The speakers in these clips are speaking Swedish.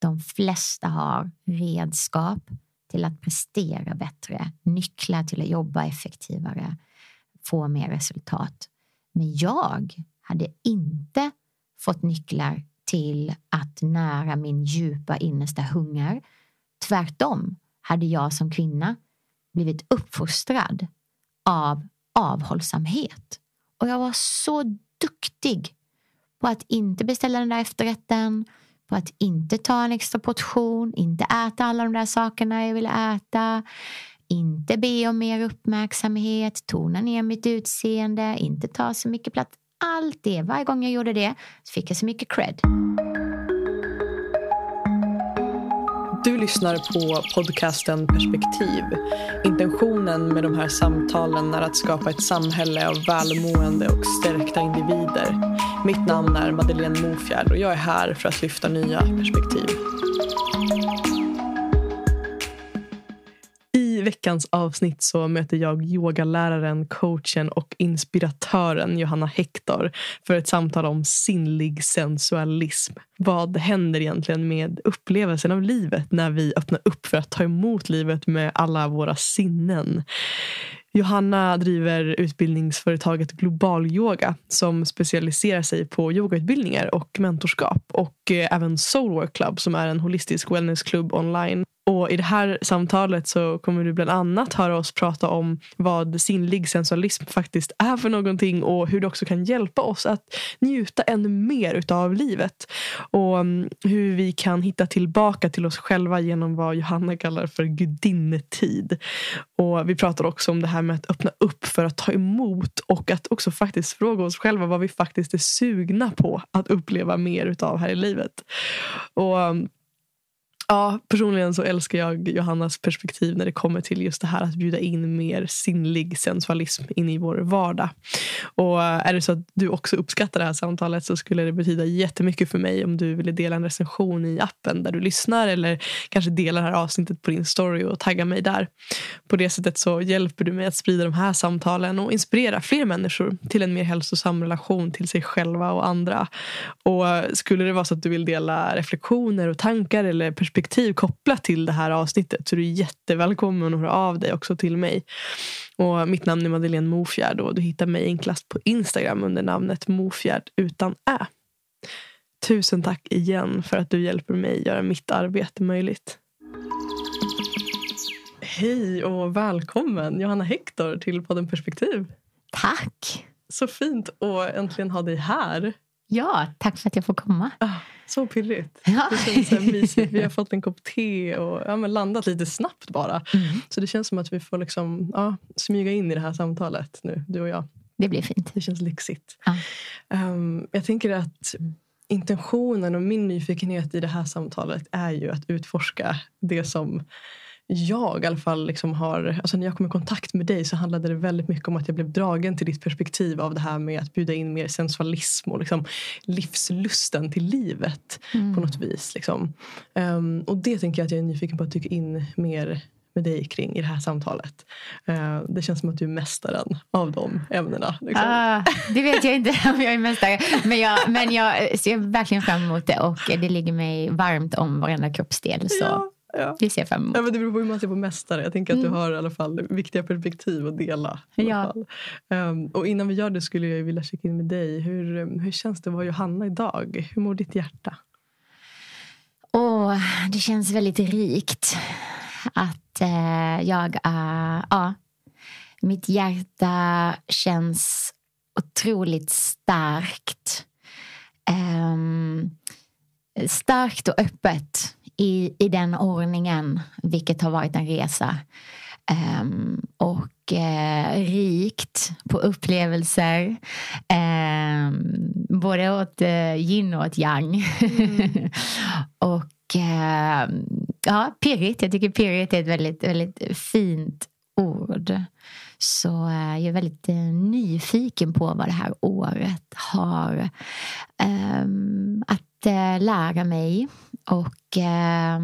de flesta har redskap till att prestera bättre, nycklar till att jobba effektivare, få mer resultat. Men jag hade inte fått nycklar till att nära min djupa innersta hunger. Tvärtom hade jag som kvinna blivit uppfostrad av avhållsamhet. Och jag var så duktig på att inte beställa den där efterrätten, på att inte ta en extra portion, inte äta alla de där sakerna jag ville äta, inte be om mer uppmärksamhet, tona ner mitt utseende, inte ta så mycket plats. Allt det, varje gång jag gjorde det så fick jag så mycket cred lyssnar på podcasten Perspektiv. Intentionen med de här samtalen är att skapa ett samhälle av välmående och stärkta individer. Mitt namn är Madeleine Mofjärd och jag är här för att lyfta nya perspektiv. I veckans avsnitt så möter jag yogaläraren, coachen och inspiratören Johanna Hector för ett samtal om sinnlig sensualism. Vad händer egentligen med upplevelsen av livet när vi öppnar upp för att ta emot livet med alla våra sinnen? Johanna driver utbildningsföretaget Global Yoga som specialiserar sig på yogautbildningar och mentorskap och eh, även Soulwork Club som är en holistisk wellnessklubb online och I det här samtalet så kommer du bland annat höra oss prata om vad sinnlig sensualism faktiskt är för någonting och hur det också kan hjälpa oss att njuta ännu mer utav livet. Och mm, hur vi kan hitta tillbaka till oss själva genom vad Johanna kallar för gudinnetid. Och vi pratar också om det här med att öppna upp för att ta emot och att också faktiskt fråga oss själva vad vi faktiskt är sugna på att uppleva mer utav här i livet. Och mm, Ja, personligen så älskar jag Johannas perspektiv när det kommer till just det här att bjuda in mer sinnlig sensualism in i vår vardag. Och är det så att du också uppskattar det här samtalet så skulle det betyda jättemycket för mig om du ville dela en recension i appen där du lyssnar eller kanske dela det här avsnittet på din story och tagga mig där. På det sättet så hjälper du mig att sprida de här samtalen och inspirera fler människor till en mer hälsosam relation till sig själva och andra. Och skulle det vara så att du vill dela reflektioner och tankar eller perspektiv perspektiv kopplat till det här avsnittet så du är jättevälkommen att höra av dig också till mig. Och mitt namn är Madeleine Mofjärd och du hittar mig enklast på Instagram under namnet Mofjärd utan ä. Tusen tack igen för att du hjälper mig göra mitt arbete möjligt. Hej och välkommen Johanna Hector till podden Perspektiv. Tack! Så fint att äntligen ha dig här. Ja, tack för att jag får komma. Ah, så pirrigt. Ja. Det känns så mysigt. Vi har fått en kopp te och ja, landat lite snabbt bara. Mm. Så det känns som att vi får liksom, ja, smyga in i det här samtalet nu, du och jag. Det blir fint. Det känns lyxigt. Ja. Um, jag tänker att intentionen och min nyfikenhet i det här samtalet är ju att utforska det som jag i alla fall liksom har, alltså när jag kom i kontakt med dig så handlade det väldigt mycket om att jag blev dragen till ditt perspektiv av det här med att bjuda in mer sensualism och liksom livslusten till livet mm. på något vis. Liksom. Um, och det tänker jag att jag är nyfiken på att dyka in mer med dig kring i det här samtalet. Uh, det känns som att du är mästaren av de ämnena. Liksom. Uh, det vet jag inte om jag är mästare. Men jag, men jag ser verkligen fram emot det och det ligger mig varmt om varenda kroppsdel. Så. Ja. Ja. Det ser jag fram emot. Ja, men det beror på hur man ser på mästare. Jag tänker att mm. du har i alla fall viktiga perspektiv att dela. Ja. Um, och innan vi gör det skulle jag vilja checka in med dig. Hur, hur känns det att vara Johanna idag? Hur mår ditt hjärta? Oh, det känns väldigt rikt att eh, jag är... Ja, mitt hjärta känns otroligt starkt. Um, starkt och öppet i, i den ordningen, vilket har varit en resa. Um, och uh, rikt på upplevelser. Um, både åt uh, yin och åt yang. Mm. och uh, ja, pirrigt. Jag tycker pirrigt är ett väldigt, väldigt fint ord. Så jag är väldigt nyfiken på vad det här året har um, att lära mig. Och eh,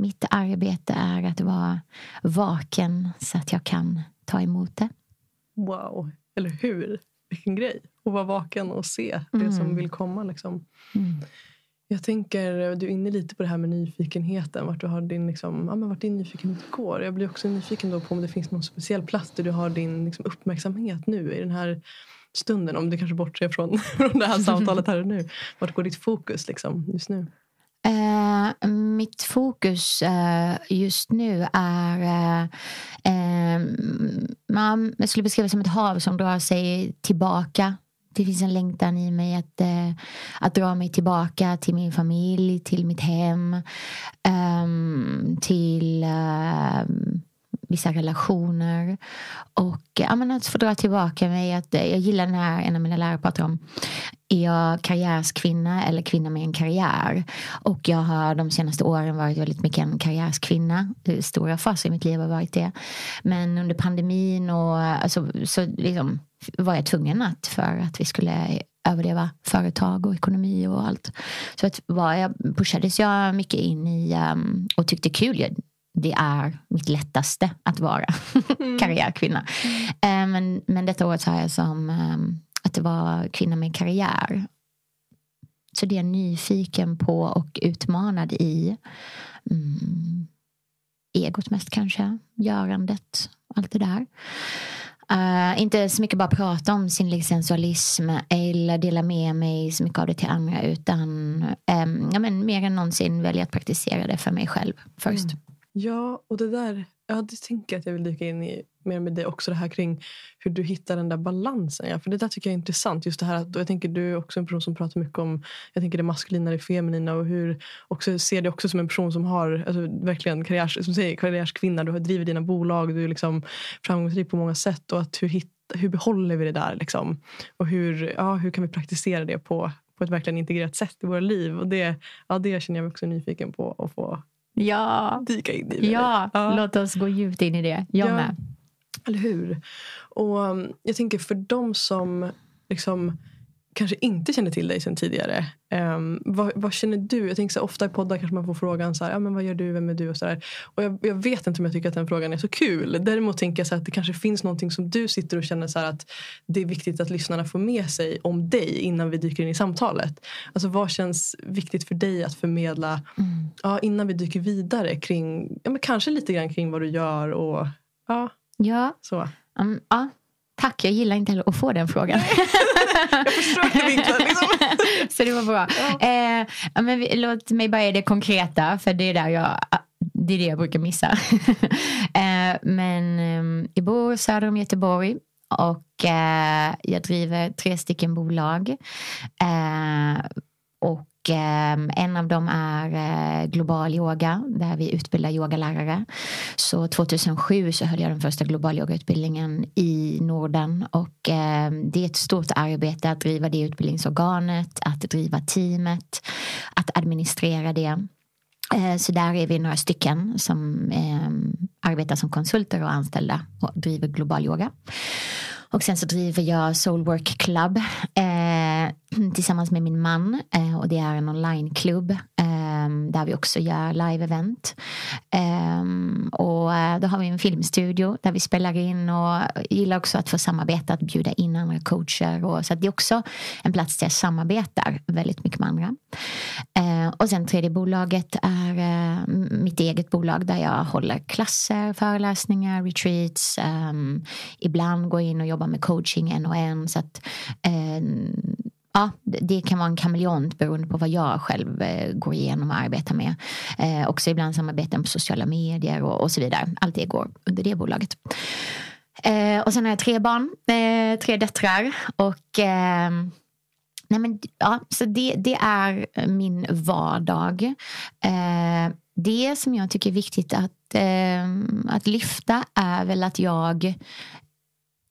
mitt arbete är att vara vaken så att jag kan ta emot det. Wow, eller hur? Vilken grej. Att vara vaken och se det mm. som vill komma. Liksom. Mm. Jag tänker, du är inne lite på det här med nyfikenheten. Vart, du har din, liksom, ja, men vart din nyfikenhet går. Jag blir också nyfiken då på om det finns någon speciell plats där du har din liksom, uppmärksamhet nu i den här stunden. Om du kanske bortser från, från det här samtalet här och nu. Vart går ditt fokus liksom, just nu? Uh, mitt fokus uh, just nu är... Uh, man, jag skulle beskriva det som ett hav som drar sig tillbaka det finns en längtan i mig att, att dra mig tillbaka till min familj, till mitt hem, um, till ehm, vissa relationer. Och eh, ja, men att få dra tillbaka mig. Att, eh, jag gillar den här, en av mina lärare pratar om är jag karriärskvinna eller kvinna med en karriär? Och jag har de senaste åren varit väldigt mycket en karriärskvinna. Stora faser i mitt liv har varit det. Men under pandemin och alltså, så liksom, var jag tvungen att för att vi skulle överleva företag och ekonomi och allt. Så att var jag, pushades jag mycket in i um, och tyckte kul det är mitt lättaste att vara mm. karriärkvinna. Mm. Uh, men, men detta året har jag som um, att det var kvinna med karriär. Så det är jag nyfiken på och utmanad i. Mm. Egot mest kanske, görandet, allt det där. Uh, inte så mycket bara prata om sin sensualism eller dela med mig så mycket av det till andra utan um, ja, men mer än någonsin välja att praktisera det för mig själv först. Mm. Ja, och det där, ja, det tänker jag att jag vill dyka in i mer med dig också det här kring hur du hittar den där balansen. Ja, för det där tycker jag är intressant. Just det här att, jag tänker du är också en person som pratar mycket om jag tänker det maskulina och det feminina och hur också ser det också som en person som har alltså, verkligen karriärs, som säger, karriärskvinna. Du har drivit dina bolag, du är liksom framgångsrik på många sätt och att hur, hit, hur behåller vi det där liksom? Och hur, ja, hur kan vi praktisera det på, på ett verkligen integrerat sätt i våra liv? Och det, ja, det känner jag mig också nyfiken på att få ja. dyka in i. Ja, ja, låt oss gå djupt in i det. Jag ja. med. Eller hur? Och um, jag tänker för de som liksom kanske inte känner till dig sen tidigare. Um, vad, vad, känner du? Jag tänker så ofta i poddar kanske man får frågan så här, ja, men vad gör du, vem är du och så där. Och jag, jag, vet inte om jag tycker att den frågan är så kul. Däremot tänker jag så att det kanske finns någonting som du sitter och känner så att det är viktigt att lyssnarna får med sig om dig innan vi dyker in i samtalet. Alltså vad känns viktigt för dig att förmedla mm. ja, innan vi dyker vidare kring, ja, men kanske lite grann kring vad du gör och ja. Ja. Så. Um, ja. Tack, jag gillar inte heller att få den frågan. jag försökte vinkla liksom. Så det var bra. Ja. Eh, men vi, låt mig börja det konkreta, för det är där jag det är det jag brukar missa. eh, men eh, jag bor söder om Göteborg och eh, jag driver tre stycken bolag. Eh, och ehm, en av dem är eh, global yoga där vi utbildar yogalärare. Så 2007 så höll jag den första global yogautbildningen i Norden och ehm, det är ett stort arbete att driva det utbildningsorganet, att driva teamet, att administrera det. Eh, så där är vi några stycken som ehm, arbetar som konsulter och anställda och driver global yoga. Och sen så driver jag Soulwork Club eh, tillsammans med min man. Eh, och det är en onlineklubb eh, där vi också gör live-event. Ehm, och eh, då har vi en filmstudio där vi spelar in och gillar också att få samarbeta, att bjuda in andra coacher. Och, så det är också en plats där jag samarbetar väldigt mycket med andra. Eh, och sen tredje bolaget är eh, mitt eget bolag där jag håller klasser, föreläsningar, retreats. Ehm, ibland går in och jobbar med coaching en och en. Så att, eh, ja, det kan vara en kameleont beroende på vad jag själv eh, går igenom och arbetar med. Eh, också ibland samarbeten på sociala medier och, och, så vidare. Allt det går under det bolaget. Eh, och sen har jag tre barn, eh, tre döttrar. Och eh, Nej, men, ja, så det, det är min vardag. Eh, det som jag tycker är viktigt att, eh, att lyfta är väl att jag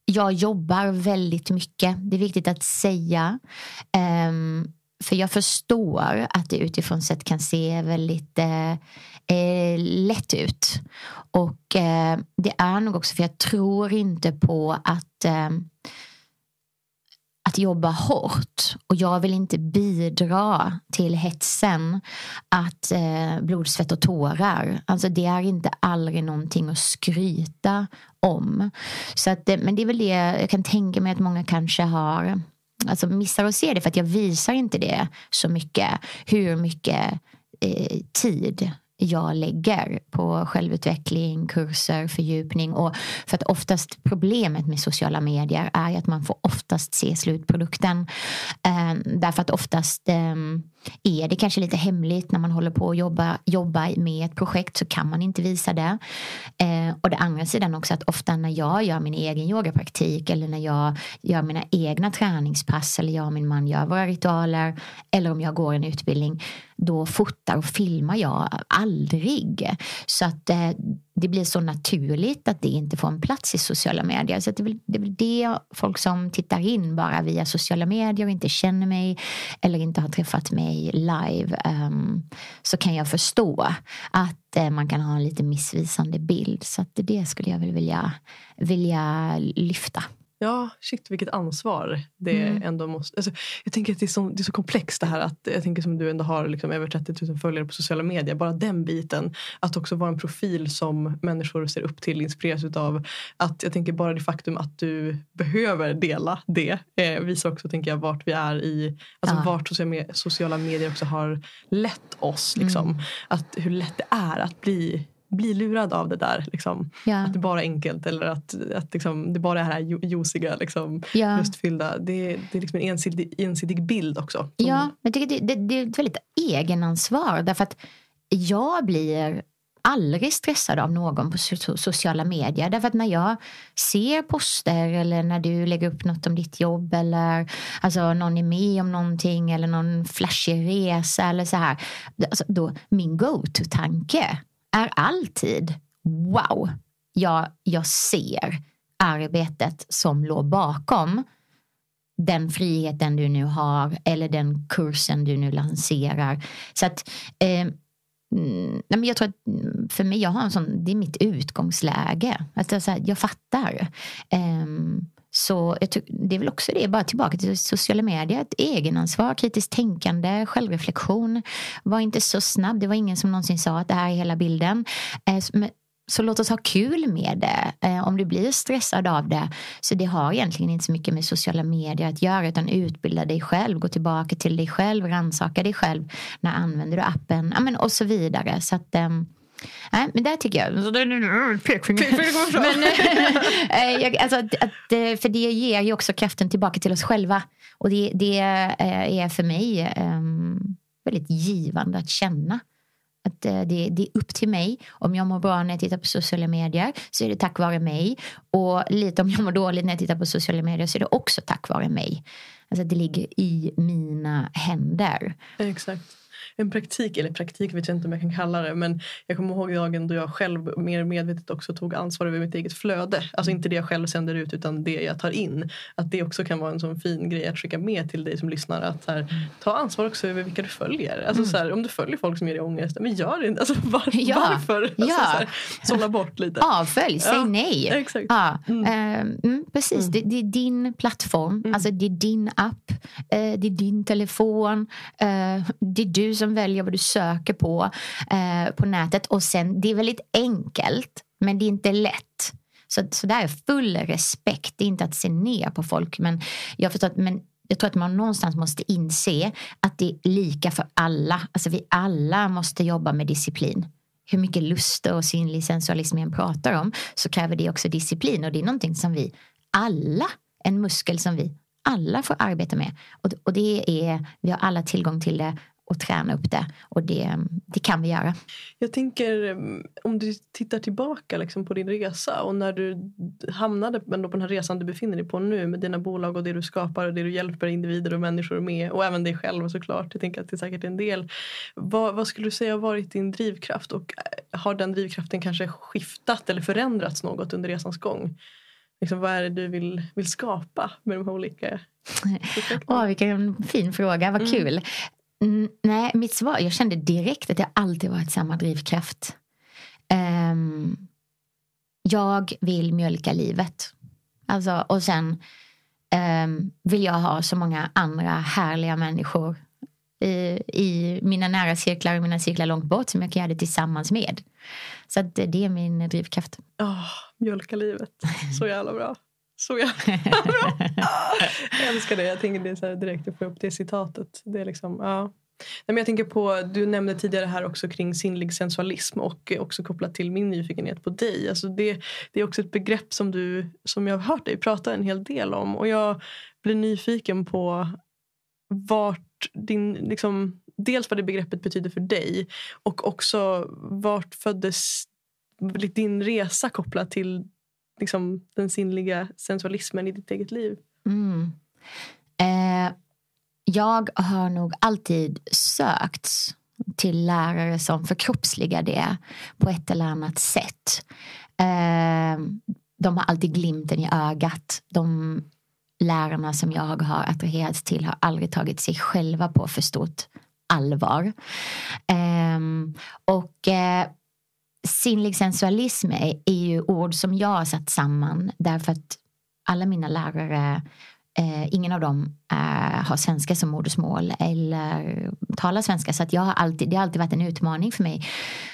jag jobbar väldigt mycket. Det är viktigt att säga. Um, för jag förstår att det utifrån sett kan se väldigt eh, eh lätt ut. Och eh, det är nog också för jag tror inte på att ehm, att jobba hårt och jag vill inte bidra till hetsen att eh, blod, svett och tårar. Alltså det är inte aldrig någonting att skryta om. Så att, men det är väl det jag kan tänka mig att många kanske har alltså missar att se det för att jag visar inte det så mycket. Hur mycket eh, tid jag lägger på självutveckling, kurser, fördjupning. Och för att oftast problemet med sociala medier är att man får oftast se slutprodukten. Ehm, därför att oftast ehm, är det kanske lite hemligt när man håller på att jobba, jobba med ett projekt så kan man inte visa det. Ehm, och det andra sidan också att ofta när jag gör min egen yogapraktik eller när jag gör mina egna träningspass eller jag och min man gör våra ritualer eller om jag går en utbildning då fotar och filmar jag aldrig. Så att eh, det blir så naturligt att det inte får en plats i sociala medier. Så det, är väl, det är väl det folk som tittar in bara via sociala medier och inte känner mig eller inte har träffat mig live um, så kan jag förstå att uh, man kan ha en lite missvisande bild. Så att det skulle jag väl vilja, vilja lyfta. Ja, shit vilket ansvar det mm. ändå måste... Alltså, jag tänker att det är, så, det är så komplext det här att jag tänker som du ändå har liksom över 30 000 följare på sociala medier. Bara den biten. Att också vara en profil som människor ser upp till, inspireras utav. Att jag tänker bara det faktum att du behöver dela det eh, visar också tänker jag vart vi är i, alltså ja. vart sociala medier också har lett oss. Liksom. Mm. Att hur lätt det är att bli bli lurad av det där. Liksom. Ja. Att det bara är enkelt eller att, att liksom, det bara är det här juiciga, liksom, ja. lustfyllda. Det, det är liksom en ensidig, ensidig bild också. Ja, jag tycker det, det, det är ett väldigt egenansvar. Därför att jag blir aldrig stressad av någon på sociala medier. Därför att när jag ser poster eller när du lägger upp något om ditt jobb eller alltså någon är med om någonting eller någon flashig resa eller så här. Alltså då, min go-to-tanke är alltid wow, jag, jag ser arbetet som låg bakom den friheten du nu har eller den kursen du nu lanserar. Så att eh, mm, men jag tror att mm, för mig, jag har en sån, det är mitt utgångsläge. Att jag, så här, jag fattar. Um, så det är väl också det, bara tillbaka till sociala medier. Ett egenansvar, kritiskt tänkande, självreflektion. Var inte så snabb. Det var ingen som någonsin sa att det här är hela bilden. Eh, så låt oss ha kul med det. Eh, om du blir stressad av det. Så det har egentligen inte så mycket med sociala medier att göra. Utan utbilda dig själv, gå tillbaka till dig själv, rannsaka dig själv. När använder du appen? Ja, men och så vidare. Så att, ehm, Nej, men där tycker jag... men, äh, alltså, att, att, för det ger ju också kraften tillbaka till oss själva. Och det, det är för mig um, väldigt givande att känna. Att det, det, är upp till mig. Om jag mår bra när jag tittar på sociala medier så är det tack vare mig. Och lite om jag mår dåligt när jag tittar på sociala medier så är det också tack vare mig. Alltså det ligger i mina händer. Exakt en praktik, eller praktik vet jag inte om jag kan kalla det men jag kommer ihåg dagen då jag själv mer medvetet också tog ansvar över mitt eget flöde. Alltså inte det jag själv sänder ut utan det jag tar in. Att det också kan vara en sån fin grej att skicka med till dig som lyssnar. Att här, ta ansvar också över vilka du följer. Alltså, mm. så här, om du följer folk som ger dig ångest, men gör det inte. Alltså, var, ja. Varför? Alltså, ja. så här, sålla bort lite. Avfölj, säg ja. nej. Exakt. Ja. Mm. Uh, mm, precis, mm. Det, det, är din plattform. Mm. Alltså, det är din app. Uh, det är din telefon. Uh, det är du som väljer vad du söker på eh, på nätet. Och sen, det är väldigt enkelt, men det är inte lätt. Så, så där är full respekt. Det är inte att se ner på folk. Men jag förstår att, men jag tror att man någonstans måste inse att det är lika för alla. Alltså vi alla måste jobba med disciplin. Hur mycket lust och synlig sensualism jag pratar om så kräver det också disciplin och det är någonting som vi alla, en muskel som vi alla får arbeta med. Och, och det är, vi har alla tillgång till det och träna upp det. Och det, det kan vi göra. Jag tänker om du tittar tillbaka liksom på din resa och när du hamnade på den här resan du befinner dig på nu med dina bolag och det du skapar och det du hjälper individer och människor med och även dig själv såklart. Jag tänker att det är säkert en del. Vad, vad skulle du säga har varit din drivkraft och eh, har den drivkraften kanske skiftat eller förändrats något under resans gång? Liksom, vad är det du vill, vill skapa med de här olika Åh, vilken fin fråga, vad mm. kul. Mm, nej, mitt svar, jag kände direkt att jag alltid varit samma drivkraft. Um, jag vill mjölka livet. Alltså, och sen um, vill jag ha så många andra härliga människor i, i mina nära cirklar och mina cirklar långt bort som jag kan göra det tillsammans med. Så det är min drivkraft. Oh, mjölka livet, så jävla bra. Så jag. Jag älskar det. Jag tänker det så direkt att få upp det citatet. Det är liksom, ja. men jag tänker på, du nämnde tidigare här också kring sinnlig sensualism och också kopplat till min nyfikenhet på dig. Alltså det, det är också ett begrepp som, du, som jag har hört dig prata en hel del om. Och jag blir nyfiken på vart din, liksom, dels vad det begreppet betyder för dig och också vart föddes din resa kopplat till liksom, den sinnliga sensualismen i ditt eget liv? Mm. Eh, jag har nog alltid sökt till lärare som förkroppsligar det på ett eller annat sätt. Eh, de har alltid glimten i ögat. De lärarna som jag har attraherats till har aldrig tagit sig själva på för stort allvar. Eh, och eh, sinnlig sensualism är, är ju ord som jag har satt samman därför att alla mina lärare Eh, ingen av dem eh, har svenska som modersmål eller talar svenska. Så att jag har alltid, det har alltid varit en utmaning för mig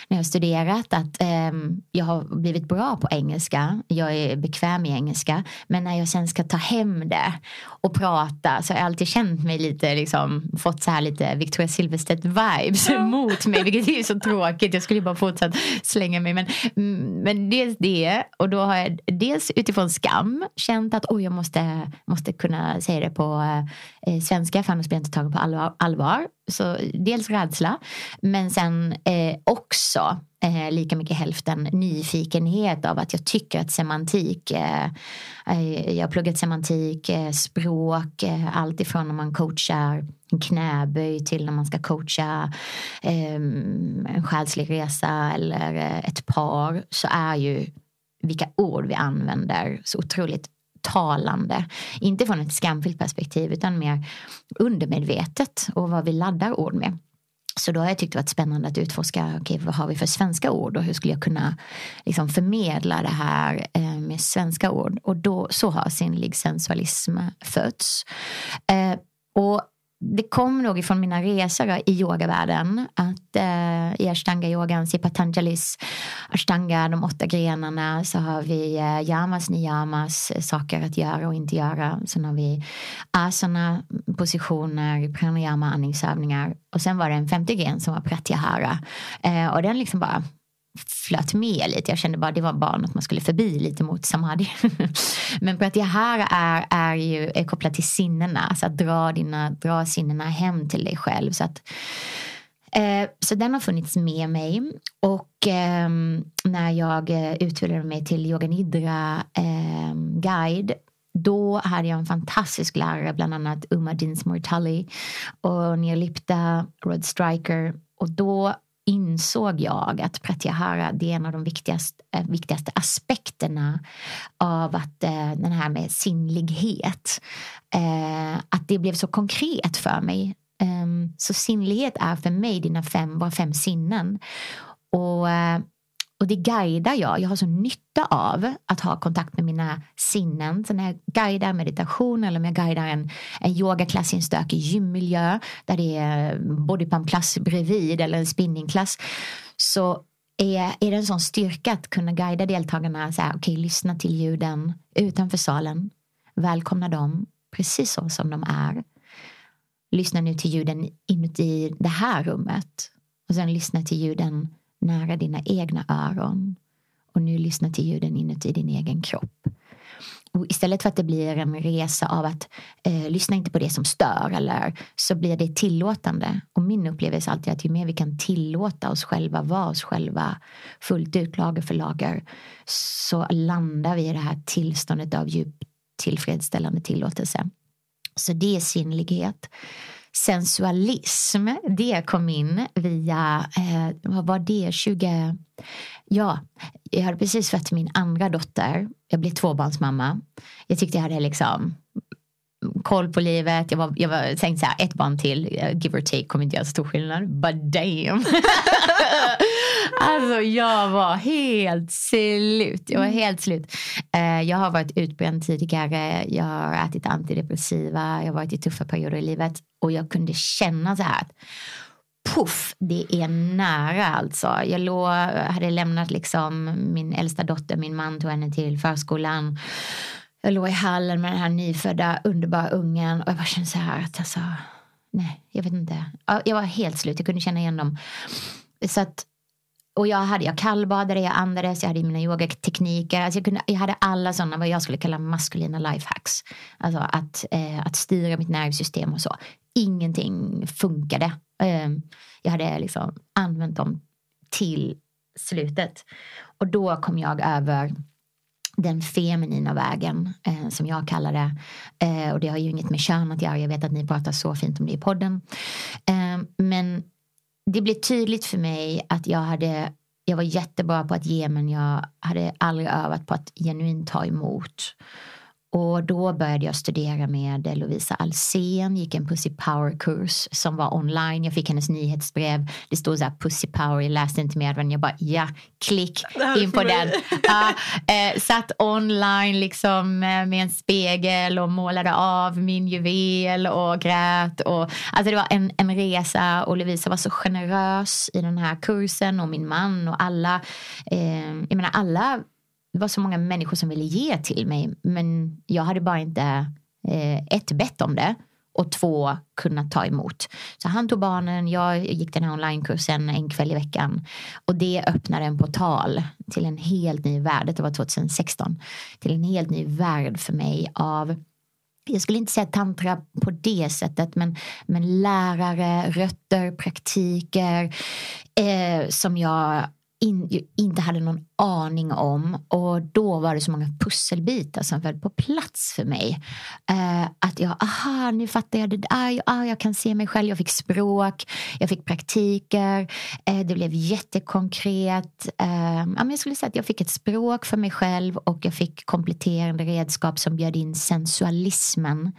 när jag har studerat att eh, jag har blivit bra på engelska. Jag är bekväm i engelska. Men när jag sen ska ta hem det och prata så har jag alltid känt mig lite, liksom, fått så här lite Victoria Silvstedt vibes ja. mot mig. Vilket är så tråkigt. Jag skulle bara fortsatt slänga mig. Men, mm, men dels det och då har jag dels utifrån skam känt att oj, jag måste, måste kunna kunna säga det på eh, eh, svenska för annars blir jag inte tagen på allvar. allvar. Så dels rädsla men sen eh, också eh, lika mycket hälften nyfikenhet av att jag tycker att semantik, eh, eh jag har pluggat semantik, eh, språk, eh, allt ifrån när man coachar en knäböj till när man ska coacha ehm, en själslig resa eller eh, ett par så är ju vilka ord vi använder så otroligt talande. Inte från ett skamfyllt perspektiv utan mer undermedvetet och vad vi laddar ord med. Så då har jag tyckt det varit spännande att utforska okay, vad har vi för svenska ord och hur skulle jag kunna liksom, förmedla det här eh, med svenska ord. Och då, så har sinnlig sensualism fötts. Eh, och det kom nog ifrån mina resor i yogavärlden. Att eh, i ashtanga-yogan, i Patanjalis ashtanga, de åtta grenarna, så har vi eh, yamas, niyamas, eh, saker att göra och inte göra. Sen har vi asana, positioner, pranayama, andningsövningar. Och sen var det en femte gren som var pratyahara. Eh, och den liksom bara flöt med lite. Jag kände bara det var bara något man skulle förbi lite mot samadhi. Men pratyahara är, är ju är kopplat till sinnena. Alltså att dra, dina, dra sinnena hem till dig själv. Så, att, eh, så den har funnits med mig. Och eh, när jag eh, utbildade mig till yoga nidra eh, guide då hade jag en fantastisk lärare, bland annat Uma Dinsmore Tully och Neolipta, Rod Striker. Och då insåg jag att pratyahara det är en av de viktigaste, eh, viktigaste aspekterna av att eh, den här med sinnlighet. Eh, att det blev så konkret för mig. Ehm, så sinnlighet är för mig dina fem, våra fem sinnen. Och och det guidar jag. Jag har så nytta av att ha kontakt med mina sinnen. Så när jag guidar meditation eller om jag guidar en, en yogaklass i en stökig gymmiljö där det är bodypumpklass bredvid eller en spinningklass så är, är det en sån styrka att kunna guida deltagarna. Så här, okay, lyssna till ljuden utanför salen. Välkomna dem precis så som de är. Lyssna nu till ljuden inuti det här rummet. Och sen lyssna till ljuden nära dina egna öron och nu lyssna till ljuden inuti din egen kropp. Och istället för att det blir en resa av att eh, lyssna inte på det som stör eller så blir det tillåtande. Och min upplevelse är att ju mer vi kan tillåta oss själva vara oss själva fullt ut lager för lager så landar vi i det här tillståndet av djup tillfredsställande tillåtelse. Så det är sinnlighet sensualism, det kom in via, eh, vad var det, 20... Ja, jag hade precis fött min andra dotter. Jag blev tvåbarnsmamma. Jag tyckte jag hade liksom koll på livet. Jag var, jag var tänkte så här, ett barn till, give or take kommer inte göra så stor skillnad. But damn. alltså jag var helt slut. Jag var mm. helt slut. Uh, jag har varit utbränd tidigare. Jag har ätit antidepressiva. Jag har varit i tuffa perioder i livet. Och jag kunde känna så här att puff, det är nära alltså. Jag låg, hade lämnat liksom min äldsta dotter, min man tog henne till förskolan jag låg i hallen med den här nyfödda underbara ungen och jag bara kände så här att alltså, nej, jag vet inte. Jag var helt slut, jag kunde känna igen dem. Så att, och jag, hade, jag kallbadade, jag andades, jag hade mina yogatekniker. Alltså jag, kunde, jag hade alla sådana vad jag skulle kalla maskulina lifehacks. Alltså att, eh, att styra mitt nervsystem och så. Ingenting funkade. Eh, jag hade liksom använt dem till slutet. Och då kom jag över den feminina vägen eh, som jag kallar det. Eh, och det har ju inget med kön att göra. Jag vet att ni pratar så fint om det i podden. Eh, men det blev tydligt för mig att jag hade jag var jättebra på att ge men jag hade aldrig övat på att genuint ta emot. Och då började jag studera med Lovisa Alsen, gick en Pussy Power-kurs som var online. Jag fick hennes nyhetsbrev. Det stod så här Pussy Power, jag läste inte mer men jag bara ja, klick in på den. Ja, eh, satt online liksom eh, med en spegel och målade av min juvel och grät. Och, alltså det var en, en resa och Lovisa var så generös i den här kursen och min man och alla. Eh, jag menar alla det var så många människor som ville ge till mig men jag hade bara inte eh, ett bett om det och två kunnat ta emot. Så han tog barnen, jag gick den här onlinekursen en kväll i veckan och det öppnade en portal till en helt ny värld, det var 2016, till en helt ny värld för mig av jag skulle inte säga tantra på det sättet men, men lärare, rötter, praktiker eh, som jag in, inte hade någon aning om. Och då var det så många pusselbitar som föll på plats för mig. Eh, att jag, aha, nu fattar jag det där. Ah, jag kan se mig själv. Jag fick språk, jag fick praktiker. Eh, det blev jättekonkret. Eh, jag skulle säga att jag fick ett språk för mig själv och jag fick kompletterande redskap som bjöd in sensualismen.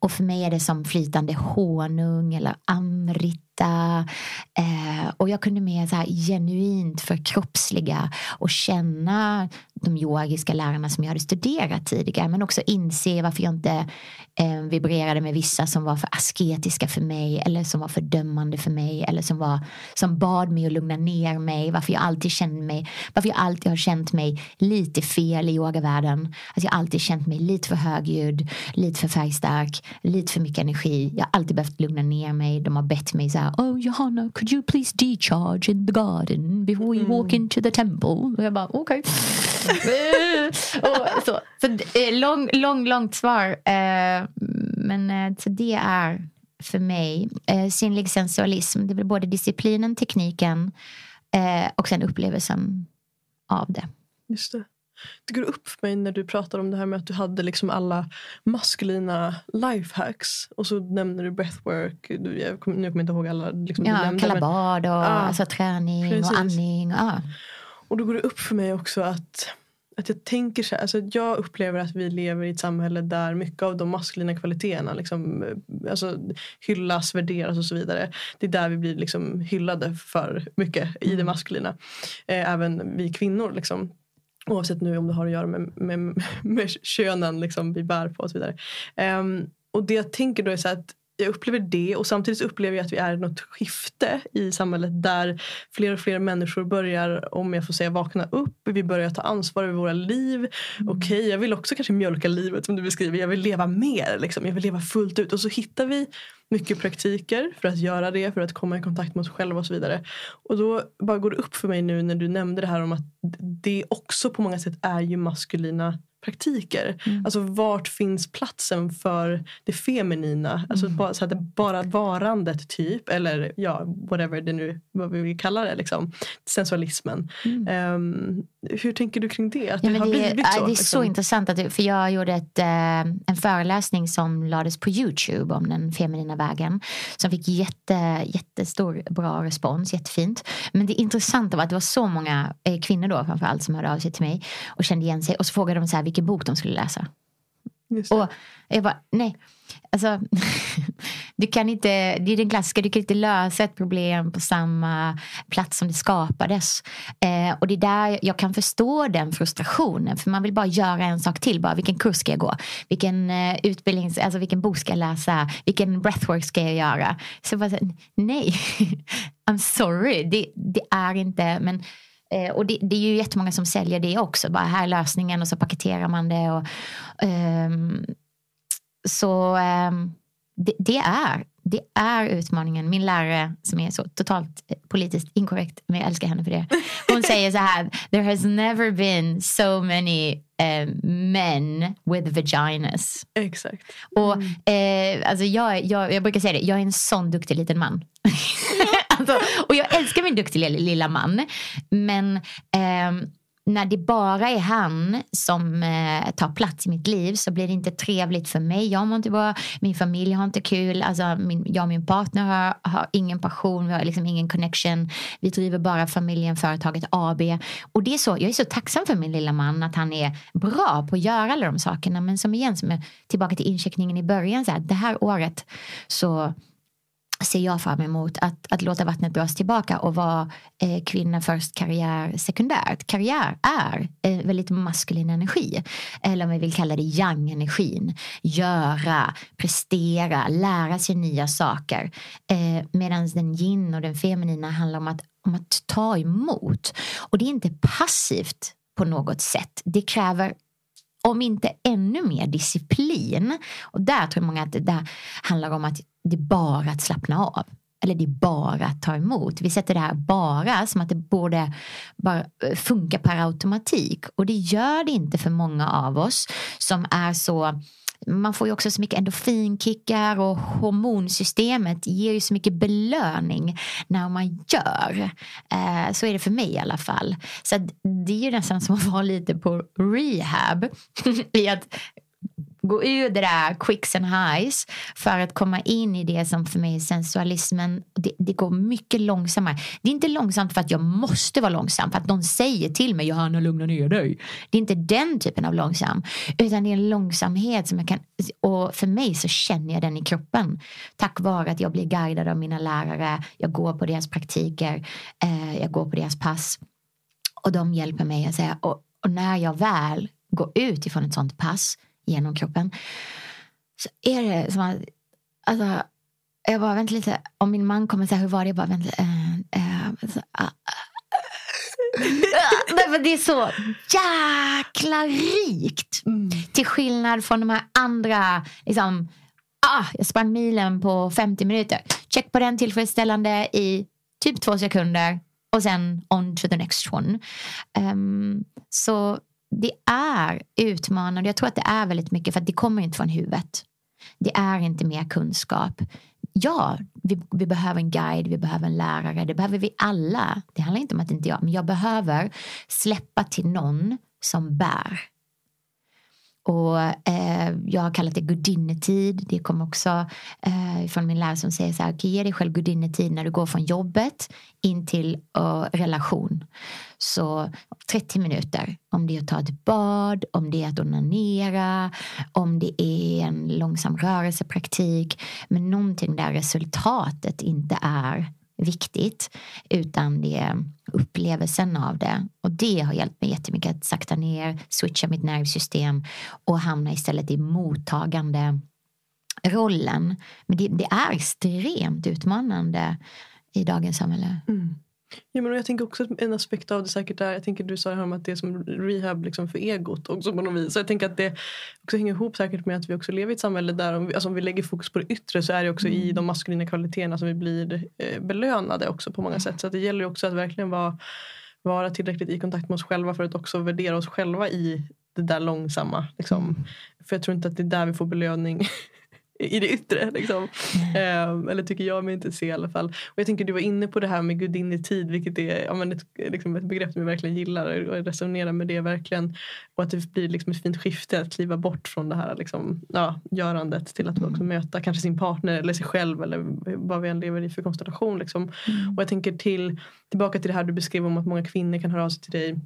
Och för mig är det som flytande honung eller amrit Eh, och jag kunde mer så här genuint förkroppsliga och känna de yogiska lärarna som jag hade studerat tidigare. Men också inse varför jag inte eh, vibrerade med vissa som var för asketiska för mig. Eller som var för dömande för mig. Eller som, var, som bad mig att lugna ner mig. Varför jag alltid kände mig, varför jag alltid har känt mig lite fel i yogavärlden. Att jag alltid känt mig lite för högljudd, lite för färgstark, lite för mycket energi. Jag har alltid behövt lugna ner mig. De har bett mig så här, oh Johanna, could you please decharge in the garden before you walk mm. into the temple? Och jag bara, okej. Okay. så så eh, lång, lång, långt svar. Eh, men eh, så det är för mig sinnlig sensualism. Det är både disciplinen, tekniken och sen upplevelsen av det. Just det. Det går upp för mig när du pratar om det här med att du hade liksom alla maskulina lifehacks. Och så nämner du breathwork. Du, jag nu kommer jag inte ihåg alla. Liksom, ja, du nämnde, kalla bad och ah, alltså, träning precis. och andning. Ah. Och då går det upp för mig också att att jag tänker så här, alltså jag upplever att vi lever i ett samhälle där mycket av de maskulina kvaliteterna liksom, alltså, hyllas, värderas och så vidare. Det är där vi blir liksom hyllade för mycket i det mm. maskulina. Eh, även vi kvinnor. Liksom. Oavsett nu om det har att göra med, med, med könen liksom, vi bär på och så vidare. Um, och det jag tänker då är så att jag upplever det och samtidigt upplever jag att vi är i något skifte i samhället där fler och fler människor börjar, om jag får säga vakna upp. Vi börjar ta ansvar över våra liv. Mm. Okej, okay, jag vill också kanske mjölka livet som du beskriver. Jag vill leva mer, liksom. jag vill leva fullt ut. Och så hittar vi mycket praktiker för att göra det, för att komma i kontakt med oss själva och så vidare. Och då bara går det upp för mig nu när du nämnde det här om att det också på många sätt är ju maskulina praktiker. Mm. Alltså vart finns platsen för det feminina? Alltså mm. bara, så att det bara varandet typ. Eller ja, whatever det nu vad vi vill kalla det. Liksom. Sensualismen. Mm. Um, hur tänker du kring det? Att ja, det har det, blivit så? Det är liksom? så intressant. Att, för jag gjorde ett, äh, en föreläsning som lades på Youtube om den feminina vägen. Som fick jätte, jättestor bra respons. Jättefint. Men det intressanta var att det var så många eh, kvinnor då framförallt som hörde av sig till mig och kände igen sig. Och så frågade de så här, vilken bok de skulle läsa. Och jag bara, nej. Alltså, du kan inte, det är den klassiska, du kan inte lösa ett problem på samma plats som det skapades. Eh, och det är där jag kan förstå den frustrationen. För man vill bara göra en sak till. Bara, vilken kurs ska jag gå? Vilken eh, utbildning, alltså vilken bok ska jag läsa? Vilken breathwork ska jag göra? Så bara, nej, I'm sorry. Det, det är inte, men Eh, och det, det, är ju jättemånga som säljer det också. Bara här är lösningen och så paketerar man det. Och, um, så um, det, det, är, det är utmaningen. Min lärare som är så totalt politiskt inkorrekt, men jag älskar henne för det. Hon säger så här. There has never been so many uh, men with vaginas. Exakt. Och eh, alltså jag, jag, jag brukar säga det, jag är en sån duktig liten man alltså, och jag älskar min duktiga lilla man. Men eh, när det bara är han som eh, tar plats i mitt liv så blir det inte trevligt för mig. Jag mår inte bra, min familj har inte kul, alltså min, jag och min partner har, har ingen passion, vi har liksom ingen connection. Vi driver bara familjen, företaget AB. Och det är så, jag är så tacksam för min lilla man att han är bra på att göra alla de sakerna. Men som igen, som är tillbaka till incheckningen i början, så här, det här året så ser jag fram emot att, att låta vattnet dras tillbaka och vara eh, kvinna först, karriär sekundärt. Karriär är eh, väldigt maskulin energi. Eller om vi vill kalla det yang-energin. Göra, prestera, lära sig nya saker. Eh, Medan den yin och den feminina handlar om att, om att ta emot. Och det är inte passivt på något sätt. Det kräver om inte ännu mer disciplin. Och där tror jag många att det handlar om att det är bara att slappna av. Eller det är bara att ta emot. Vi sätter det här bara som att det borde bara eh, funka per automatik. Och det gör det inte för många av oss som är så man får ju också så mycket endorfinkickar och hormonsystemet ger ju så mycket belöning när man gör. Eh, så är det för mig i alla fall. Så det är ju nästan som att vara lite på rehab. I att gå ur det där quicks and highs för att komma in i det som för mig är sensualismen. Det, det, går mycket långsammare. Det är inte långsamt för att jag måste vara långsam, för att någon säger till mig Johanna lugna ner dig. Det är inte den typen av långsam, utan det är en långsamhet som jag kan, och för mig så känner jag den i kroppen. Tack vare att jag blir guidad av mina lärare, jag går på deras praktiker, eh, jag går på deras pass och de hjälper mig att säga, och, och när jag väl går ut ifrån ett sånt pass genom kroppen. Så är det som att, alltså, jag bara vänta lite, om min man kommer säga hur var det? Jag bara vänta, äh, äh, så, äh, Nej, det är så jäkla rikt. Mm. Till skillnad från de här andra, liksom, ah, jag sprang milen på 50 minuter. Check på den tillfredsställande i typ två sekunder och sen on to the next one. Um, så det är utmanande. Jag tror att det är väldigt mycket för att det kommer inte från huvudet. Det är inte mer kunskap. Ja, vi, vi, behöver en guide, vi behöver en lärare. Det behöver vi alla. Det handlar inte om att inte jag, men jag behöver släppa till någon som bär. Och eh, jag har kallat det gudinnetid. Det kommer också eh, från min lärare som säger så här, okay, ge dig själv gudinnetid när du går från jobbet in till uh, relation. Så 30 minuter, om det är att ta ett bad, om det är att onanera, om det är en långsam rörelsepraktik. Men någonting där resultatet inte är viktigt utan det är upplevelsen av det. Och det har hjälpt mig jättemycket att sakta ner, switcha mitt nervsystem och hamna istället i mottagande rollen. Men det, det är extremt utmanande i dagens samhälle. Mm. Ja, men jag tänker också att en aspekt av det säkert är, jag tänker du sa om att det är som rehab liksom för egot också på något vis. Så jag tänker att det också hänger ihop säkert med att vi också lever i ett samhälle där om vi, alltså om vi lägger fokus på det yttre så är det också mm. i de maskulina kvaliteterna som vi blir eh, belönade också på många sätt. Så det gäller också att verkligen vara, vara tillräckligt i kontakt med oss själva för att också värdera oss själva i det där långsamma. Liksom. För jag tror inte att det är där vi får belöning i det yttre. Liksom. Mm. eller tycker jag mig inte se i alla fall. Och jag tänker du var inne på det här med gudinnetid vilket är ja, men ett, liksom ett begrepp som jag verkligen gillar och resonerar med det verkligen. Och att det blir liksom ett fint skifte att kliva bort från det här liksom, ja, görandet till att mm. också möta kanske sin partner eller sig själv eller vad vi än lever i för konstellation. Liksom. Mm. Och jag tänker till, tillbaka till det här du beskrev om att många kvinnor kan höra av sig till dig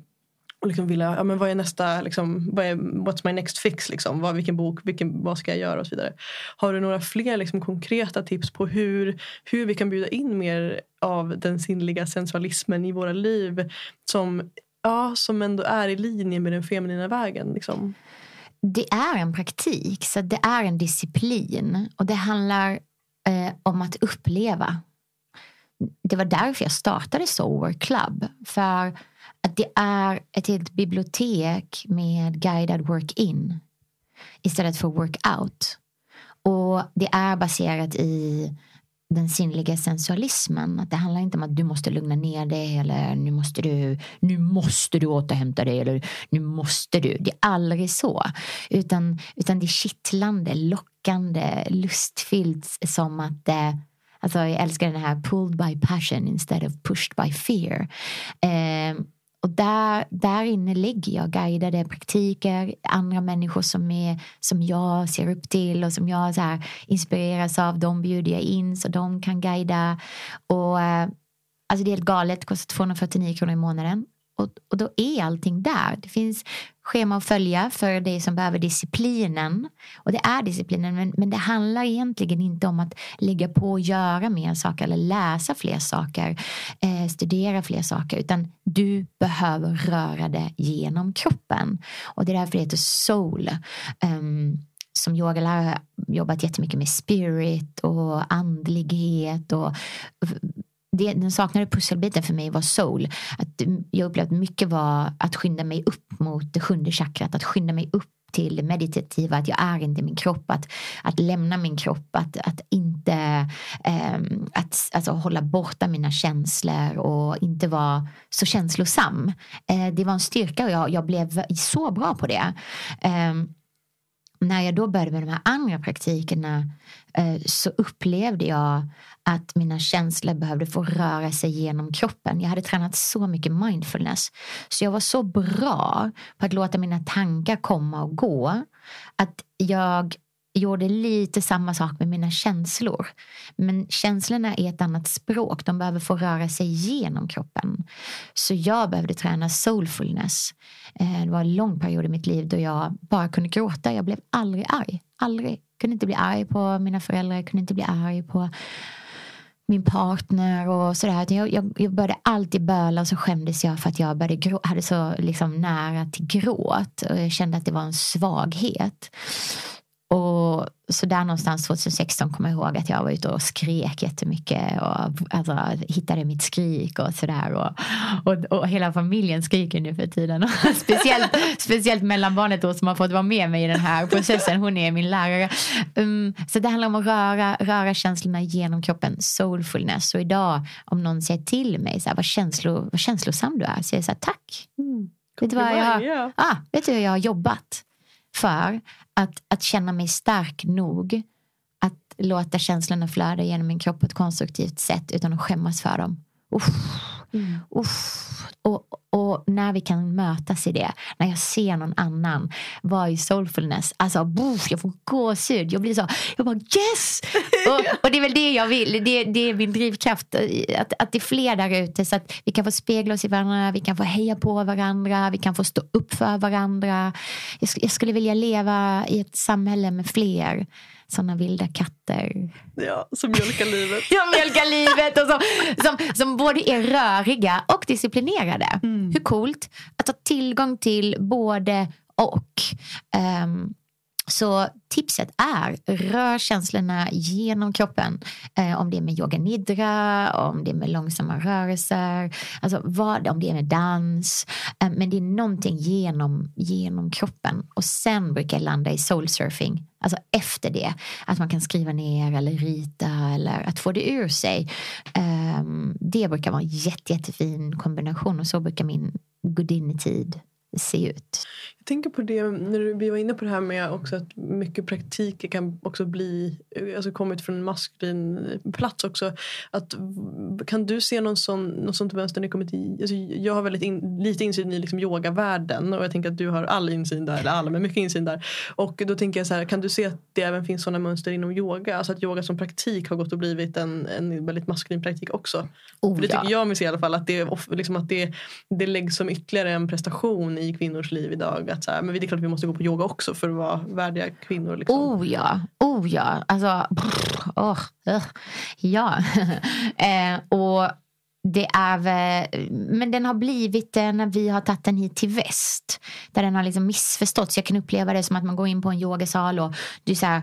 och liksom vilja, ja men vad är nästa, liksom, vad är, what's my next fix liksom? Vad, vilken bok, vilken, vad ska jag göra och så vidare. Har du några fler liksom, konkreta tips på hur, hur vi kan bjuda in mer av den sinnliga sensualismen i våra liv som, ja, som ändå är i linje med den feminina vägen? Liksom? Det är en praktik, så det är en disciplin och det handlar eh, om att uppleva. Det var därför jag startade Soul Club. För att det är ett helt bibliotek med guidad work-in istället för work-out. Och det är baserat i den sinnliga sensualismen. Att det handlar inte om att du måste lugna ner dig eller nu måste du, nu måste du återhämta dig eller nu måste du. Det är aldrig så. Utan, utan det är kittlande, lockande, lustfyllt som att eh, Alltså jag älskar den här pulled by passion instead of pushed by fear. Eh, och där, där inne ligger jag guidade praktiker, andra människor som, är, som jag ser upp till och som jag så här, inspireras av. De bjuder jag in så de kan guida. Och, eh, alltså det är helt galet, det kostar 249 kronor i månaden. Och, och då är allting där. Det finns schema att följa för dig som behöver disciplinen. Och det är disciplinen, men, men det handlar egentligen inte om att lägga på och göra mer saker eller läsa fler saker, eh, studera fler saker, utan du behöver röra det genom kroppen. Och det är därför det heter soul. Um, som yogalärare har jobbat jättemycket med spirit och andlighet och det, den saknade pusselbiten för mig var soul. Att mm, jag upplevde att mycket var att skynda mig upp mot det sjunde chakrat, att skynda mig upp till det meditativa, att jag är inte min kropp, att, att lämna min kropp, att, att inte eh, att, alltså, hålla borta mina känslor och inte vara så känslosam. Eh, det var en styrka och jag, jag blev så bra på det. Eh, när jag då började med de här andra praktikerna eh, så upplevde jag att mina känslor behövde få röra sig genom kroppen. Jag hade tränat så mycket mindfulness. Så jag var så bra på att låta mina tankar komma och gå. Att jag gjorde lite samma sak med mina känslor. Men känslorna är ett annat språk. De behöver få röra sig genom kroppen. Så jag behövde träna soulfulness. Eh, det var en lång period i mitt liv då jag bara kunde gråta. Jag blev aldrig arg. Aldrig. Jag kunde inte bli arg på mina föräldrar. Kunde inte bli arg på min partner och sådär. Jag, jag, jag började alltid böla och så skämdes jag för att jag började grå, hade så liksom nära till gråt. Och jag kände att det var en svaghet. Och så där någonstans 2016 kommer jag ihåg att jag var ute och skrek jättemycket och alltså, hittade mitt skrik och sådär. Och, och, och hela familjen skriker nu för tiden. speciellt, speciellt mellanbarnet då som har fått vara med mig i den här processen. Hon är min lärare. Um, så det handlar om att röra, röra känslorna genom kroppen. Soulfulness. Och idag om någon säger till mig så här, vad, känslo, vad känslosam du är. Så jag säger tack. Mm. Vet du vad jag har, ah, vet du hur jag har jobbat? För att, att känna mig stark nog att låta känslorna flöda genom min kropp på ett konstruktivt sätt utan att skämmas för dem. Uff. Mm. Uff. Och, och när vi kan mötas i det, när jag ser någon annan vara i soulfulness, alltså boof, jag får gåshud. Jag blir så, jag bara yes! och, och, det är väl det jag vill, det, det är min drivkraft. Att, att det är fler där ute så att vi kan få spegla oss i varandra, vi kan få heja på varandra, vi kan få stå upp för varandra. Jag, jag skulle vilja leva i ett samhälle med fler sådana vilda katter. Ja, som mjölkar livet. som mjölkar livet och som, som, som både är röriga och disciplinerade. Mm. Hur coolt att ha tillgång till både och. Um, så tipset är rör känslorna genom kroppen. Eh, om det är med yoga nidra, om det är med långsamma rörelser, alltså vad, om det är med dans. Eh, men det är någonting genom, genom kroppen. Och sen brukar jag landa i soulsurfing. Alltså efter det. Att man kan skriva ner eller rita eller att få det ur sig. Ehm, det brukar vara en jätte, jättefin kombination och så brukar min gudinnetid se ut. Jag tänker på det när vi var inne på det här med också att mycket praktik kan också bli, alltså kommit från en maskulin plats också. Att, kan du se någon sån, någon sånt mönster när det kommer till, alltså jag har väldigt in, lite insyn i liksom yogavärlden och jag tänker att du har all insyn där, eller all, men mycket insyn där. Och då tänker jag så här, kan du se att det även finns sådana mönster inom yoga? Alltså att yoga som praktik har gått och blivit en, en väldigt maskulin praktik också. Oh, det tycker jag mig se i alla fall att det, liksom att det, det läggs som ytterligare en prestation i kvinnors liv idag att så här, men det är klart att vi måste gå på yoga också för att vara värdiga kvinnor. Liksom. Oh ja, oh ja. Alltså, brr, oh, uh, ja. eh, och det är men den har blivit det när vi har tagit den hit till väst. Där den har liksom missförståtts. Jag kan uppleva det som att man går in på en yogasal och du så här,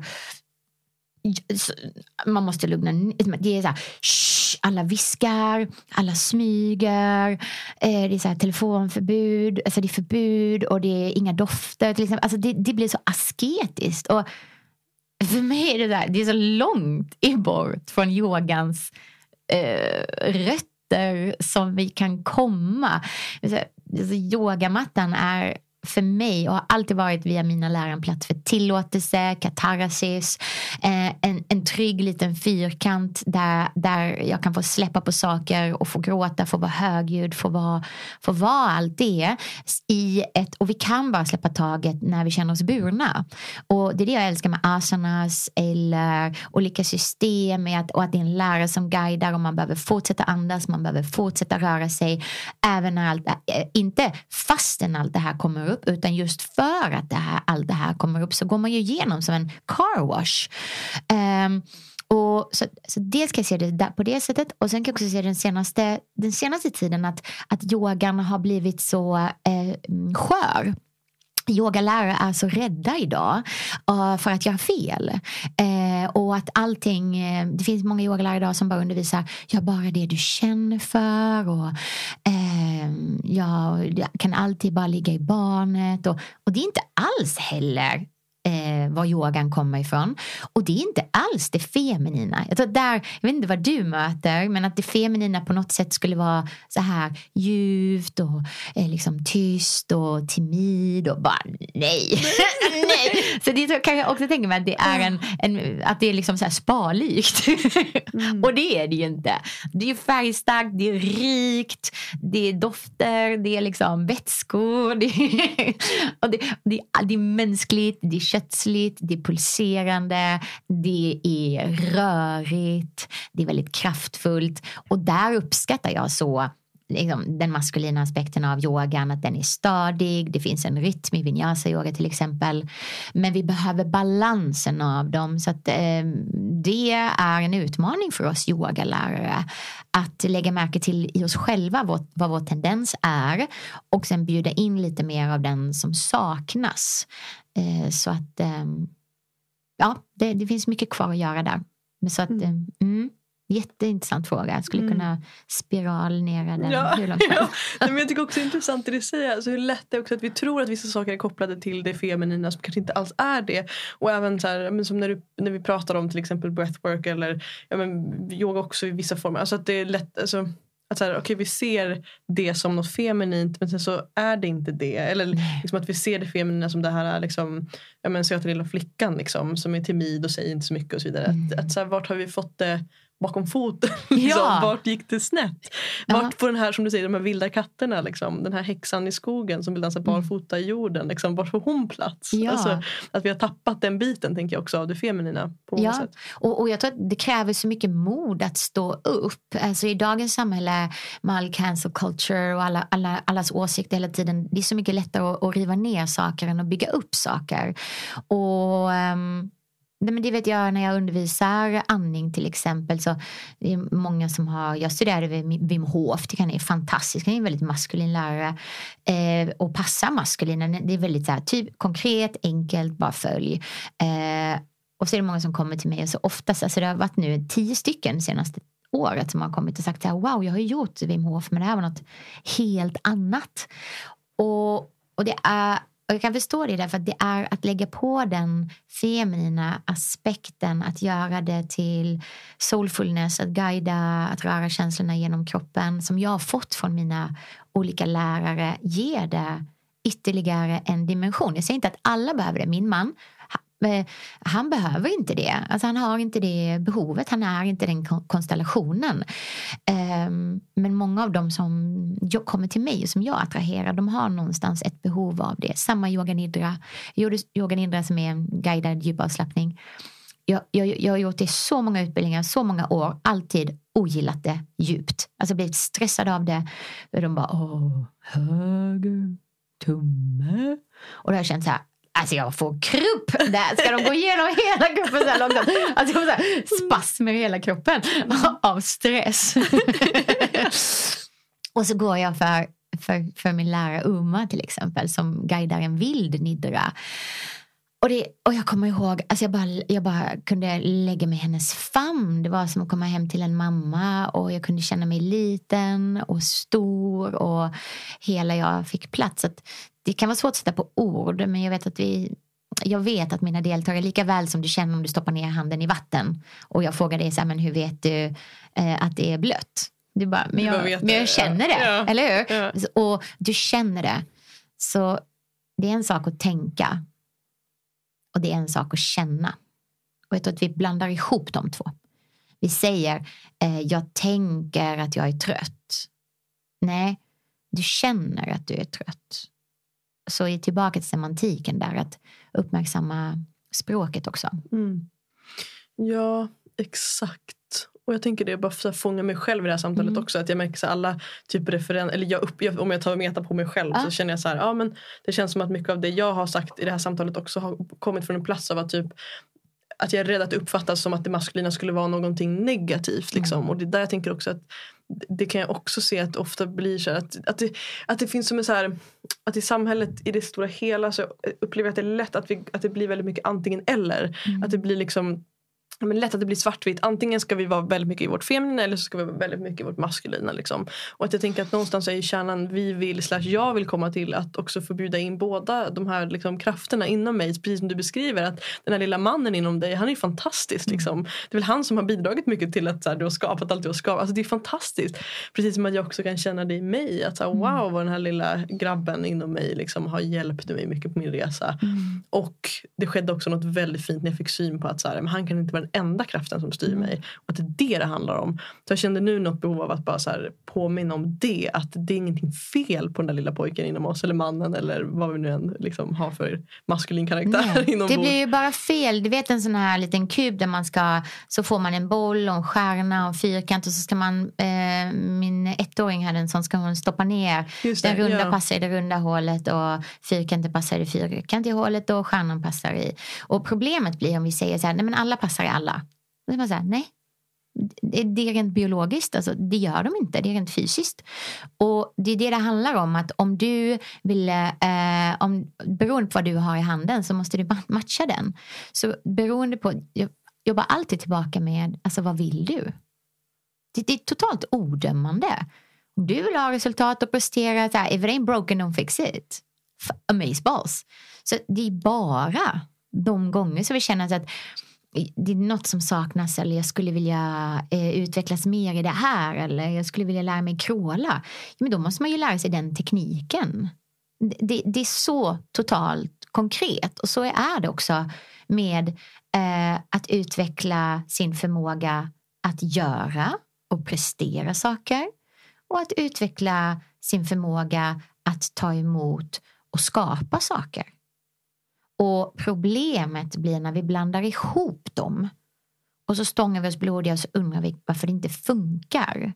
man måste lugna ner Det är så här, shh, alla viskar, alla smyger. Eh, det är så här, telefonförbud, alltså det är förbud och det är inga dofter. Till exempel. Alltså det, det blir så asketiskt. Och för mig är det, där, det är så långt bort från yogans eh, rötter som vi kan komma. Alltså, yogamattan är för mig och har alltid varit via mina lärare en plats för tillåtelse, katarsis, eh, en, en trygg liten fyrkant där, där jag kan få släppa på saker och få gråta, få vara högljudd, få vara, få vara allt det. I ett, och vi kan bara släppa taget när vi känner oss burna. Och det är det jag älskar med asanas eller olika system med att, och att det är en lärare som guidar och man behöver fortsätta andas, man behöver fortsätta röra sig. Även när allt, eh, inte fastän allt det här kommer upp utan just för att det här, allt det här kommer upp så går man ju igenom som en car wash. Um, och så, så dels kan jag se det där, på det sättet och sen kan jag också se den senaste, den senaste tiden att, att yogan har blivit så eh, skör. Yogalärare är så rädda idag uh, för att göra fel. Uh, och att allting, uh, det finns många yogalärare idag som bara undervisar, gör bara det du känner för. Och, ehm, jag kan alltid bara ligga i barnet. Och, och det är inte alls heller eh, var yogan kommer ifrån. Och det är inte alls det feminina. Jag, tror där, jag vet inte vad du möter, men att det feminina på något sätt skulle vara så här djupt och eh, liksom tyst och timid och bara nej. nej. Så det kan jag också tänka mig att det är, en, en att det är liksom så här sparlikt. mm. och det är det ju inte. Det är färgstarkt, det är rikt, det är dofter, det är liksom vätskor. Det är, och det, det, det är mänskligt, det är kötsligt, det är pulserande, det är rörigt, det är väldigt kraftfullt. Och där uppskattar jag så liksom, den maskulina aspekten av yogan, att den är stadig, det finns en rytm i vinyasa-yoga till exempel. Men vi behöver balansen av dem så att eh, det är en utmaning för oss yogalärare att lägga märke till i oss själva vad, vad vår tendens är och sen bjuda in lite mer av den som saknas. Eh, så att ehm, ja, det, det, finns mycket kvar att göra där. Så att, mm. Ehm, mm Jätteintressant fråga. Jag skulle mm. kunna spiralnera den ja, hur långt ja. Men Jag tycker också det är intressant det du säger. Alltså hur lätt det är också att vi tror att vissa saker är kopplade till det feminina som kanske inte alls är det. Och även så här, men som när, du, när vi pratar om till exempel breathwork eller ja, men, yoga också i vissa former. Alltså att det är lätt, alltså, att så här, okay, vi ser det som något feminint men sen så är det inte det. Eller liksom att vi ser det feminina som det här liksom, ja, men, söta lilla flickan liksom, som är timid och säger inte så mycket och så vidare. Mm. Att, att, så här, vart har vi fått det bakom foten. liksom. ja. Vart gick det snett? Vart ja. på den här som du säger, de här vilda katterna, liksom, den här häxan i skogen som vill dansa mm. barfota i jorden. Liksom, vart får hon plats? Ja. Alltså, att vi har tappat den biten tänker jag också av det feminina. På ja. sätt. Och, och jag tror att det kräver så mycket mod att stå upp. Alltså, I dagens samhälle med all cancel culture och alla, alla, allas åsikter hela tiden. Det är så mycket lättare att, att riva ner saker än att bygga upp saker. Och um, Nej, men det vet jag när jag undervisar andning till exempel. Så det är många som har, jag studerade vid Wim Hof, tycker han är fantastisk. Han är en väldigt maskulin lärare. Eh, och passar maskulina. Det är väldigt så här, typ, konkret, enkelt, bara följ. Eh, och så är det många som kommer till mig och så oftast, alltså det har varit nu tio stycken senaste året som har kommit och sagt så här, wow jag har gjort Wim Hof men det här var något helt annat. Och, och det är och jag kan förstå det därför att det är att lägga på den feminina aspekten, att göra det till soulfulness, att guida, att röra känslorna genom kroppen som jag har fått från mina olika lärare, ger det ytterligare en dimension. Jag säger inte att alla behöver det. Min man han behöver inte det. Alltså han har inte det behovet. Han är inte den konstellationen. Ehm, men många av dem som kommer till mig och som jag attraherar, de har någonstans ett behov av det. Samma yoga nidra. Yoga nidra som är en guidad djupavslappning. Jag, jag, jag har gjort det i så många utbildningar, så många år, alltid ogillat det djupt. Alltså blivit stressad av det. De bara, åh, höger, tumme. Och då har jag känt så här, Alltså jag får krupp där. Ska de gå igenom hela kroppen så här långsamt? Alltså jag får så här spasmer i hela kroppen av stress. och så går jag för, för, för min lärare Uma till exempel som guidar en vild nidra. och, det, och jag kommer ihåg, alltså jag, bara, jag bara kunde lägga mig i hennes famn. Det var som att komma hem till en mamma och jag kunde känna mig liten och stor och hela jag fick plats. Att det kan vara svårt att sätta på ord men jag vet att vi jag vet att mina deltagare, lika väl som du känner om du stoppar ner handen i vatten och jag frågar dig så här, men hur vet du eh, att det är blött? Du bara, men jag, men jag känner det, ja. eller hur? Ja. Och du känner det. Så det är en sak att tänka och det är en sak att känna. Och jag tror att vi blandar ihop de två. Vi säger, eh, jag tänker att jag är trött. Nej, du känner att du är trött. Så är tillbaka till semantiken där, att uppmärksamma språket också. Mm. Ja, exakt. Och jag tänker det bara för att fånga mig själv i det här samtalet mm. också. Att jag märker så alla typer referenser, eller jag upp, om jag tar meta på mig själv ah. så känner jag så här, ja men det känns som att mycket av det jag har sagt i det här samtalet också har kommit från en plats av att typ att jag är rädd att det uppfattas som att det maskulina skulle vara någonting negativt. Liksom. Mm. Och det är där jag tänker också att det kan jag också se att det ofta blir så att, att, det, att det finns som en så här, att i samhället i det stora hela så upplever jag att det är lätt att, vi, att det blir väldigt mycket antingen eller. Mm. Att det blir liksom men lätt att det blir svartvitt. Antingen ska vi vara väldigt mycket i vårt feminina eller så ska vi vara väldigt mycket i vårt maskulina. Liksom. Och att jag tänker att någonstans är kärnan vi vill, slash jag vill komma till att också få bjuda in båda de här liksom, krafterna inom mig. Precis som du beskriver att den här lilla mannen inom dig, han är fantastisk. Mm. Liksom. Det är väl han som har bidragit mycket till att så här, du har skapat allt du har skapat. Alltså, det är fantastiskt. Precis som att jag också kan känna det i mig. Att så här, mm. wow vad den här lilla grabben inom mig liksom, har hjälpt mig mycket på min resa. Mm. Och det skedde också något väldigt fint när jag fick syn på att så här, han kan inte vara enda kraften som styr mm. mig. Och att det är det det handlar om. Så jag kände nu något behov av att bara så påminna om det. Att det är ingenting fel på den där lilla pojken inom oss. Eller mannen eller vad vi nu än liksom har för maskulin karaktär. inom det blir ju bara fel. Du vet en sån här liten kub där man ska så får man en boll och en stjärna och en fyrkant och så ska man eh, min ettåring hade en sån ska hon stoppa ner. Det, den runda ja. passar i det runda hålet och fyrkanten passar i det fyrkantiga hålet och stjärnan passar i. Och problemet blir om vi säger så här, nej men alla passar i alla. Då man säga, nej. Det är rent biologiskt, alltså, det gör de inte, det är rent fysiskt. Och det är det det handlar om, att om du vill, eh, om, beroende på vad du har i handen så måste du matcha den. Så beroende på, jag jobbar alltid tillbaka med, alltså vad vill du? Det, det är totalt odömande. Om du vill ha resultat och prestera, så här, if it ain't broken don't fix it. Amazeballs. Så det är bara de gånger som vi känner att det är något som saknas eller jag skulle vilja eh, utvecklas mer i det här eller jag skulle vilja lära mig kråla. Men då måste man ju lära sig den tekniken. Det, det är så totalt konkret och så är det också med eh, att utveckla sin förmåga att göra och prestera saker och att utveckla sin förmåga att ta emot och skapa saker. Och problemet blir när vi blandar ihop dem. Och så stångar vi oss blodiga och så undrar vi varför det inte funkar.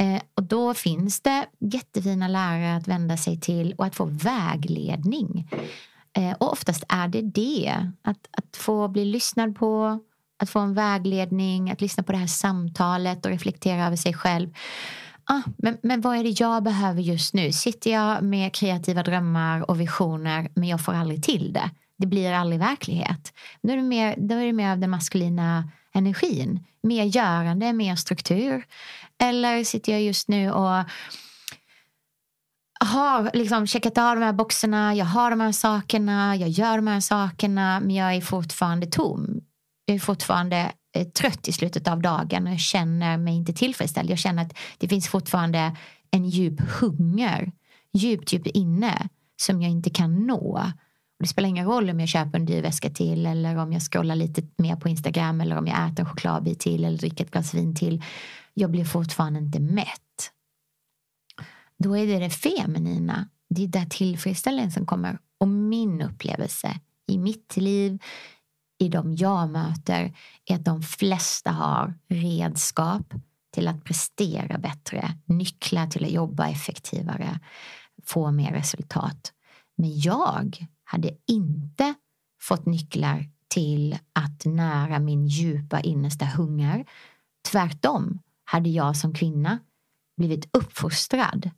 Eh, och då finns det jättefina lärare att vända sig till och att få vägledning. Eh, och oftast är det det. Att, att få bli lyssnad på, att få en vägledning, att lyssna på det här samtalet och reflektera över sig själv ah, men, men vad är det jag behöver just nu? Sitter jag med kreativa drömmar och visioner men jag får aldrig till det? Det blir aldrig verklighet. Då är det mer, då är det mer av den maskulina energin. Mer görande, mer struktur. Eller sitter jag just nu och har liksom checkat av de här boxarna, jag har de här sakerna, jag gör de här sakerna men jag är fortfarande tom. Jag är fortfarande Eh, trött i slutet av dagen och jag känner mig inte tillfredsställd. Jag känner att det finns fortfarande en djup hunger djupt, djupt inne som jag inte kan nå. det spelar ingen roll om jag köper en dyr väska till eller om jag scrollar lite mer på Instagram eller om jag äter en chokladbit till eller dricker ett glas vin till. Jag blir fortfarande inte mätt. Då är det det feminina. Det är där tillfredsställelsen kommer. Och min upplevelse i mitt liv, i de jag möter är att de flesta har redskap till att prestera bättre, nycklar till att jobba effektivare, få mer resultat. Men jag hade inte fått nycklar till att nära min djupa innersta hunger. Tvärtom hade jag som kvinna blivit uppfostrad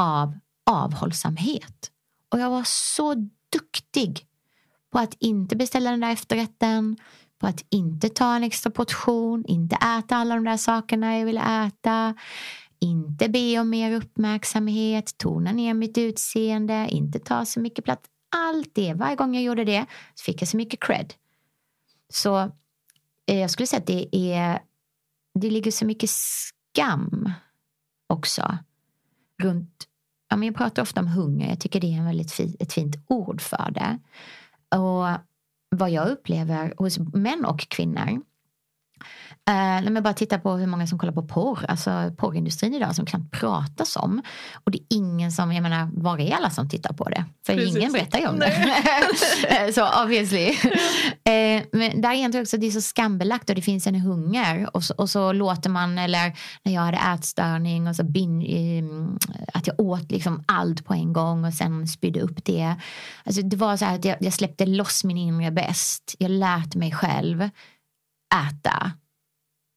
av avhållsamhet. Och jag var så duktig på att inte beställa den där efterrätten, på att inte ta en extra portion, inte äta alla de där sakerna jag ville äta, inte be om mer uppmärksamhet, tona ner mitt utseende, inte ta så mycket plats. Allt det, varje gång jag gjorde det så fick jag så mycket cred. Så eh, jag skulle säga att det är, det ligger så mycket skam också runt, ja men jag pratar ofta om hunger, jag tycker det är en väldigt fi, ett fint ord för det. Och vad jag upplever hos män och kvinnor Uh, när man bara tittar på hur många som kollar på porr, alltså porrindustrin idag som knappt pratas om. Och det är ingen som, jag menar, var är alla som tittar på det? För Precis. ingen berättar ju om Nej. det. så obviously. uh, men där är jag också det är så skambelagt och det finns en hunger. Och så, och så låter man, eller när jag hade ätstörning och så bin, uh, att jag åt liksom allt på en gång och sen spydde upp det. Alltså det var så här att jag, jag släppte loss min inre bäst. Jag lät mig själv äta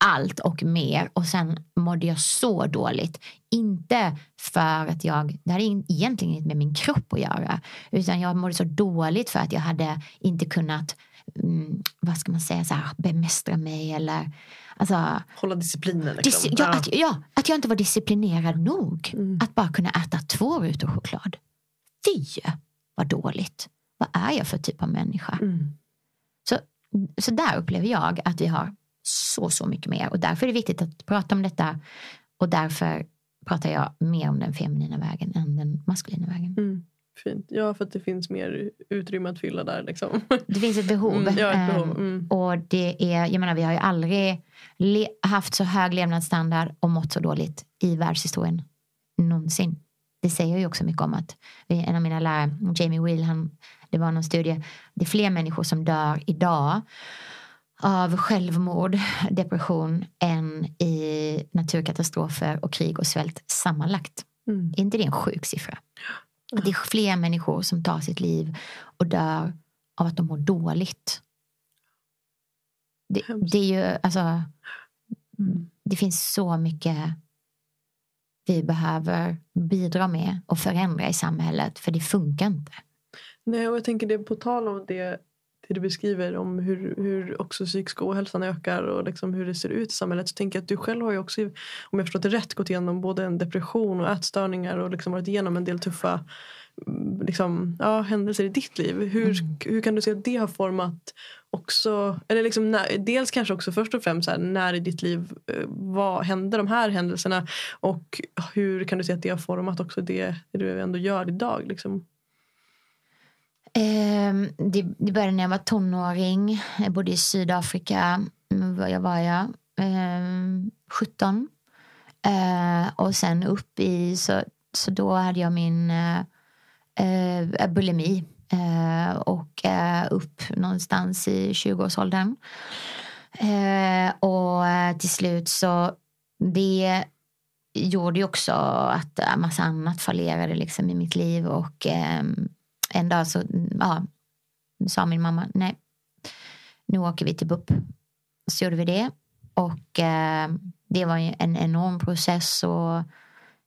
allt och mer och sen mådde jag så dåligt. Inte för att jag, det hade egentligen inget med min kropp att göra, utan jag mådde så dåligt för att jag hade inte kunnat mm, vad ska man säga, så här, bemästra mig eller alltså, Hålla disciplinen. Liksom. Dis ja, att, ja, att jag inte var disciplinerad nog. Mm. Att bara kunna äta två rutor choklad. Fy vad dåligt. Vad är jag för typ av människa? Mm. Så, så där upplever jag att vi har så, så mycket mer. Och därför är det viktigt att prata om detta. Och därför pratar jag mer om den feminina vägen än den maskulina vägen. Mm. Fint. Ja, för att det finns mer utrymme att fylla där. Liksom. Det finns ett behov. Mm, ja, ett behov. Ehm, mm. Och det är, jag menar, vi har ju aldrig haft så hög levnadsstandard och mått så dåligt i världshistorien någonsin. Det säger ju också mycket om att en av mina lärare, Jamie Wheel, han, det var någon studie, det är fler människor som dör idag av självmord, depression än i naturkatastrofer och krig och svält sammanlagt. Mm. Är inte det en sjuk siffra? Att det är fler människor som tar sitt liv och dör av att de mår dåligt. Det, det är ju alltså. Mm. Det finns så mycket vi behöver bidra med och förändra i samhället för det funkar inte. Nej, och jag tänker det på tal om det det du beskriver om hur, hur också psykisk ohälsan ökar och liksom hur det ser ut i samhället så tänker jag att du själv har ju också, om jag förstått det rätt, gått igenom både en depression och ätstörningar och liksom varit igenom en del tuffa mm, liksom, ja, händelser i ditt liv. Hur, mm. hur kan du se att det har format också, eller liksom när, dels kanske också först och främst här, när i ditt liv eh, vad hände de här händelserna och hur kan du se att det har format också det, det du ändå gör idag? Liksom? Eh, det, det började när jag var tonåring. Jag bodde i Sydafrika. Jag var jag? Eh, 17. Eh, och sen upp i, så, så då hade jag min eh, eh bulimi. Eh, och eh, upp någonstans i 20-årsåldern. Ehm, eh, och till slut så det gjorde ju också att en massa annat fallerade liksom i mitt liv. Och ehm, en dag så ja, sa min mamma, nej, nu åker vi till BUP. Så gjorde vi det. Och eh, det var en enorm process. Och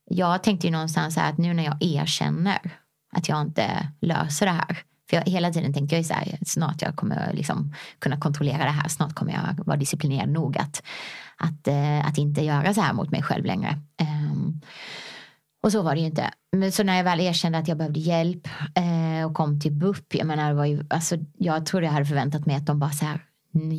jag tänkte ju någonstans att nu när jag erkänner att jag inte löser det här. För jag, hela tiden tänkte jag så här, snart jag kommer liksom kunna kontrollera det här. Snart kommer jag vara disciplinerad nog att, att, eh, att inte göra så här mot mig själv längre. Um, och så var det ju inte. Men så när jag väl erkände att jag behövde hjälp eh, och kom till BUP. Jag menar, det var ju, alltså, jag trodde jag hade förväntat mig att de bara så här.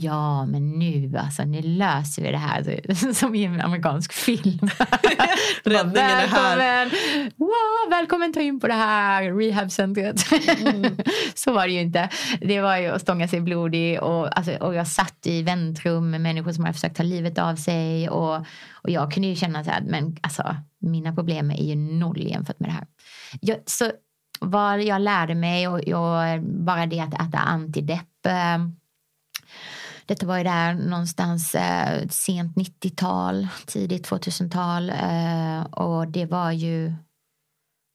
Ja, men nu alltså, nu löser vi det här. Som i en amerikansk film. Räddningen är här. Wow, välkommen ta in på det här rehabcentret. Mm. så var det ju inte. Det var ju att stånga sig blodig. Och, alltså, och jag satt i väntrum med människor som hade försökt ta livet av sig. Och, och jag kunde ju känna så här, men alltså mina problem är ju noll jämfört med det här. Jag, så vad jag lärde mig och, och bara det att äta antidepp. Eh, detta var ju där någonstans eh, sent 90-tal, tidigt 2000-tal. Eh, och det var ju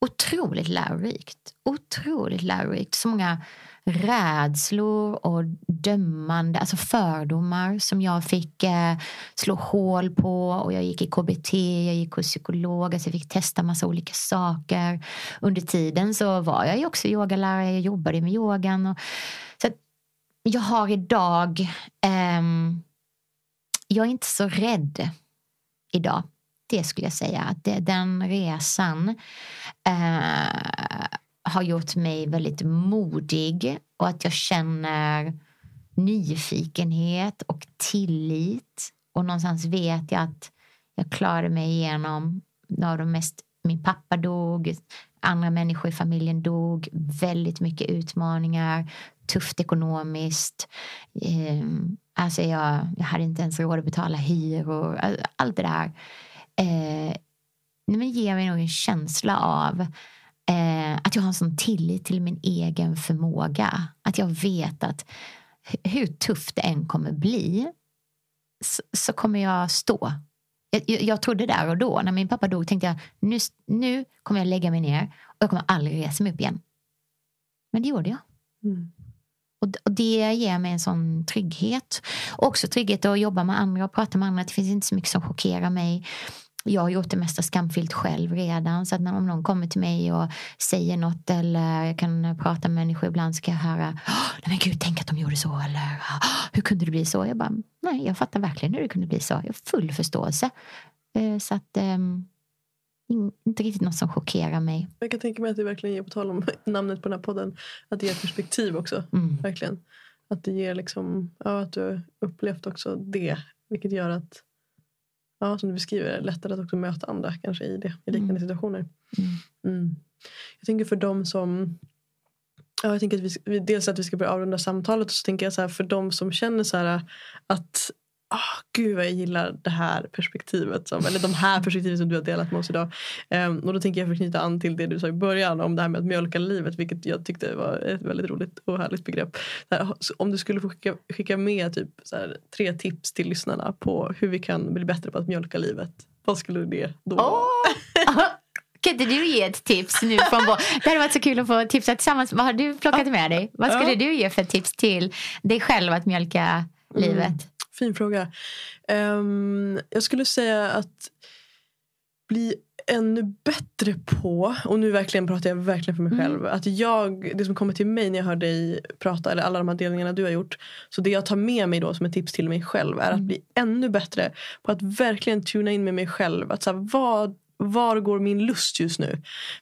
otroligt lärorikt. Otroligt lärorikt. Så många rädslor och dömande, alltså fördomar som jag fick eh, slå hål på. Och jag gick i KBT, jag gick hos psykolog, alltså jag fick testa massa olika saker. Under tiden så var jag ju också yogalärare, jag jobbade med yogan. Och, så jag har idag, eh, jag är inte så rädd idag. Det skulle jag säga. Att det, den resan eh, har gjort mig väldigt modig och att jag känner nyfikenhet och tillit. Och någonstans vet jag att jag klarade mig igenom av de mest min pappa dog, andra människor i familjen dog, väldigt mycket utmaningar, tufft ekonomiskt. Eh, alltså jag, jag hade inte ens råd att betala hyror, allt det där. Eh, men ger mig nog en känsla av eh, att jag har en sån tillit till min egen förmåga. Att jag vet att hur tufft det än kommer bli så, så kommer jag stå. Jag, jag, trodde där och då, när min pappa dog, tänkte jag nu, nu kommer jag lägga mig ner och jag kommer aldrig resa mig upp igen. Men det gjorde jag. Mm. Och, det ger mig en sån trygghet. Också trygghet att jobba med andra och prata med andra. Det finns inte så mycket som chockerar mig jag har gjort det mesta skamfyllt själv redan. Så att när, om någon kommer till mig och säger något eller jag kan prata med människor ibland så kan jag höra Nej men gud, tänk att de gjorde så eller hur kunde det bli så? Jag bara, nej jag fattar verkligen hur det kunde bli så. Jag har full förståelse. Eh, så att um, inte riktigt något som chockerar mig. Jag kan tänka mig att det verkligen ger, på tal om namnet på den här podden, att det ger perspektiv också. Mm. Verkligen. Att det ger liksom, ja, att du har upplevt också det. Vilket gör att ja, som du beskriver, lättare att också möta andra kanske i, det, i liknande mm. situationer. Mm. mm. Jag tänker för dem som Ja, jag tänker att vi, dels att vi ska börja avrunda samtalet och så tänker jag så här, för de som känner så här, att oh, gud vad jag gillar det här perspektivet. Som, eller de här perspektiven som du har delat med oss idag. Um, och då tänker jag knyta an till det du sa i början om det här med att mjölka livet. Vilket jag tyckte var ett väldigt roligt och härligt begrepp. Här, om du skulle få skicka, skicka med typ, här, tre tips till lyssnarna på hur vi kan bli bättre på att mjölka livet. Vad skulle det då vara? Oh! Kan inte du ge ett tips nu från vår... Det hade varit så kul att få tipsa tillsammans. Vad har du plockat med dig? Vad skulle du ge för tips till dig själv att mjölka livet? Mm. Fin fråga. Um, jag skulle säga att bli ännu bättre på, och nu verkligen pratar jag verkligen för mig mm. själv. Att jag, det som kommer till mig när jag hör dig prata, eller alla de här delningarna du har gjort. Så det jag tar med mig då som ett tips till mig själv är mm. att bli ännu bättre på att verkligen tuna in med mig själv. Att så här, vad var går min lust just nu?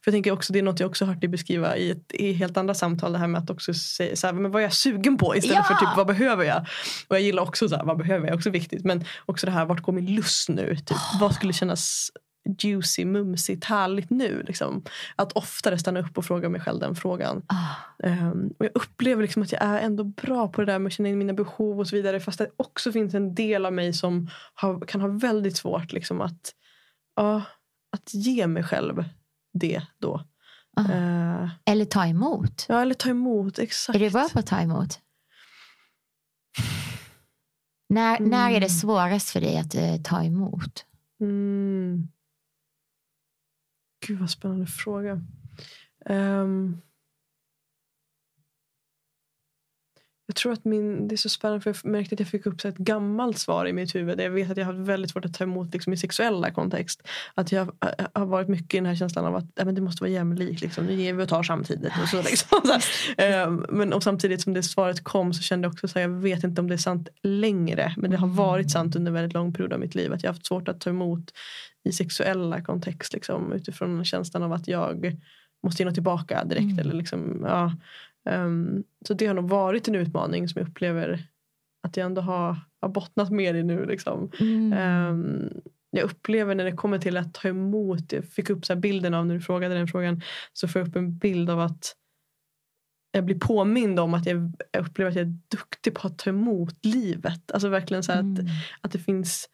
För jag tänker också, Det är något jag också hört dig beskriva i, ett, i helt andra samtal. Det här med att också säga så här, men vad är jag sugen på istället ja! för typ vad behöver jag? Och jag gillar också så här, vad behöver jag? Också viktigt. Men också det här, vart går min lust nu? Typ, oh. Vad skulle kännas juicy, mumsigt, härligt nu. Liksom. Att oftare stanna upp och fråga mig själv den frågan. Oh. Um, och jag upplever liksom att jag är ändå bra på det där med att känna in mina behov och så vidare. Fast det också finns en del av mig som har, kan ha väldigt svårt liksom, att uh, att ge mig själv det då. Uh, eller ta emot. Ja, eller ta emot. Exakt. Är du bra på att ta emot? När, mm. när är det svårast för dig att uh, ta emot? Mm. Gud vad spännande fråga. Um, Jag tror att min, det är så spännande för jag märkte att jag fick upp ett gammalt svar i mitt huvud. Jag vet att jag har väldigt svårt att ta emot liksom, i sexuella kontext. Att jag har varit mycket i den här känslan av att ja, men det måste vara jämlikt. Liksom. Nu ger vi och tar samtidigt. Och så, liksom, så ehm, men och samtidigt som det svaret kom så kände jag också att jag vet inte om det är sant längre. Men det har varit sant under en väldigt lång period av mitt liv. Att jag har haft svårt att ta emot i sexuella kontext. Liksom, utifrån känslan av att jag måste ge något tillbaka direkt. Mm. Eller liksom, ja, Um, så det har nog varit en utmaning som jag upplever att jag ändå har, har bottnat mer i nu. Liksom. Mm. Um, jag upplever när det kommer till att ta emot, jag fick upp så bilden av när du frågade den frågan, så får jag upp en bild av att jag blir påmind om att jag, upplever att jag är duktig på att ta emot livet. Alltså verkligen så mm. att, att det finns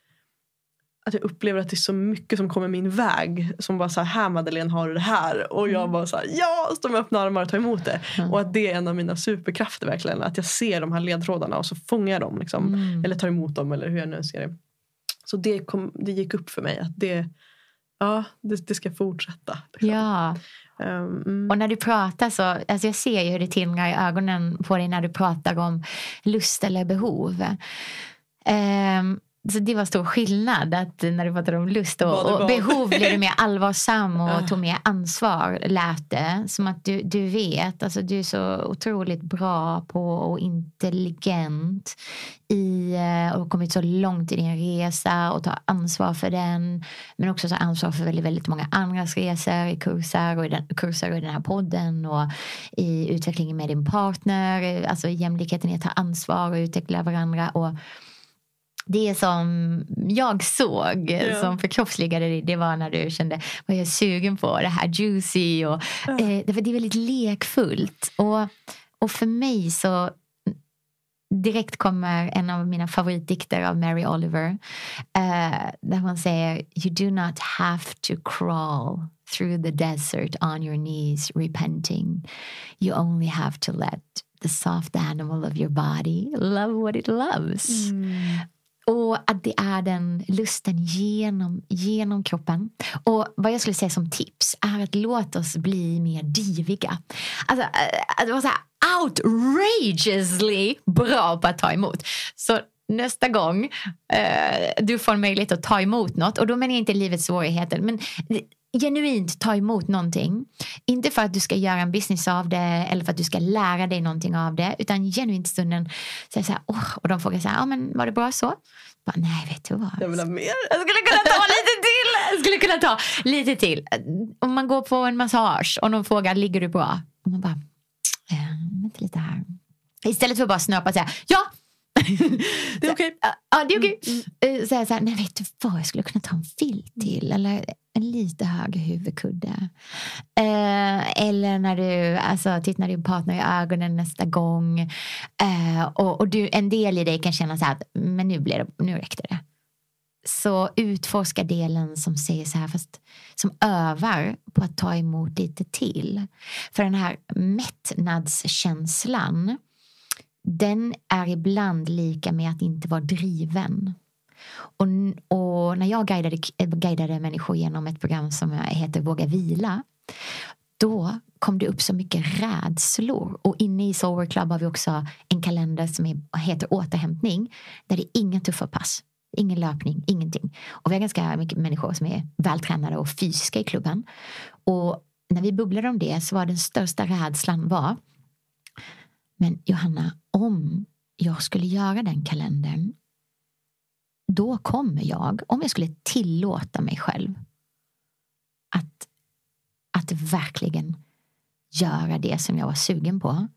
att jag upplever att det är så mycket som kommer min väg. Som bara så här, här Madeleine har du det här. Och jag mm. bara så här, ja, står med öppna armar och tar emot det. Mm. Och att det är en av mina superkrafter verkligen. Att jag ser de här ledtrådarna och så fångar jag dem. Liksom. Mm. Eller tar emot dem eller hur jag nu ser det. Så det, kom, det gick upp för mig att det, ja, det, det ska fortsätta. Liksom. Ja. Um, mm. Och när du pratar så, alltså jag ser ju hur det tindrar i ögonen på dig när du pratar om lust eller behov. Um, så det var stor skillnad att när du pratade om lust och, och behov blev du mer allvarsam och tog mer ansvar lät det. Som att du, du vet, alltså du är så otroligt bra på och intelligent i eh, och har kommit så långt i din resa och tar ansvar för den. Men också tar ansvar för väldigt, väldigt många andras resor i kurser och i, den, kurser och i den här podden och i utvecklingen med din partner. Alltså jämlikheten i att ta ansvar och utveckla varandra. Och det som jag såg yeah. som förkroppsligade det, det var när du kände vad jag är sugen på, det här juicy. Och, uh. eh, det, är väldigt lekfullt. Och, och för mig så direkt kommer en av mina favoritdikter av Mary Oliver. Uh, där hon säger You do not have to crawl through the desert on your knees repenting. You only have to let the soft animal of your body love what it loves. Mm. Och att det är den lusten genom, genom kroppen. Och vad jag skulle säga som tips är att låt oss bli mer diviga. Alltså, eh, att vara så här outrageously bra på att ta emot. Så nästa gång eh, du får en möjlighet att ta emot något, och då menar jag inte livets svårigheter, men genuint ta emot någonting. Inte för att du ska göra en business av det eller för att du ska lära dig någonting av det. Utan genuint stunden säga så här, oh, och de frågar så här, ja men var det bra så? Bara, Nej, vet du vad? Jag vill ha mer. Jag skulle kunna ta lite till. Jag skulle kunna ta lite till. Om man går på en massage och någon frågar, ligger du bra? Och man bara, äh, vänta lite här. Istället för att bara snöpa och säga, ja, det är okej. Okay. Ja, det är okej. Okay. Mm. Eh, så här, nej vet du vad, jag skulle kunna ta en filt till. Eller en lite högre huvudkudde. Eh, eller när du alltså, tittar din partner i ögonen nästa gång. Eh, och, och du, en del i dig kan känna så här att men nu, blir det, nu räckte det. Så utforska delen som säger så här, fast som övar på att ta emot lite till. För den här mättnadskänslan den är ibland lika med att inte vara driven. Och, och när jag guidade, guidade människor genom ett program som heter Våga vila då kom det upp så mycket rädslor. Och inne i Soul Club har vi också en kalender som heter återhämtning. Där det är inga tuffa pass. Ingen löpning, ingenting. Och vi har ganska mycket människor som är vältränade och fysiska i klubben. Och när vi bubblade om det så var den största rädslan var men Johanna, om jag skulle göra den kalendern då kommer jag, om jag skulle tillåta mig själv att, att verkligen göra det som jag var sugen på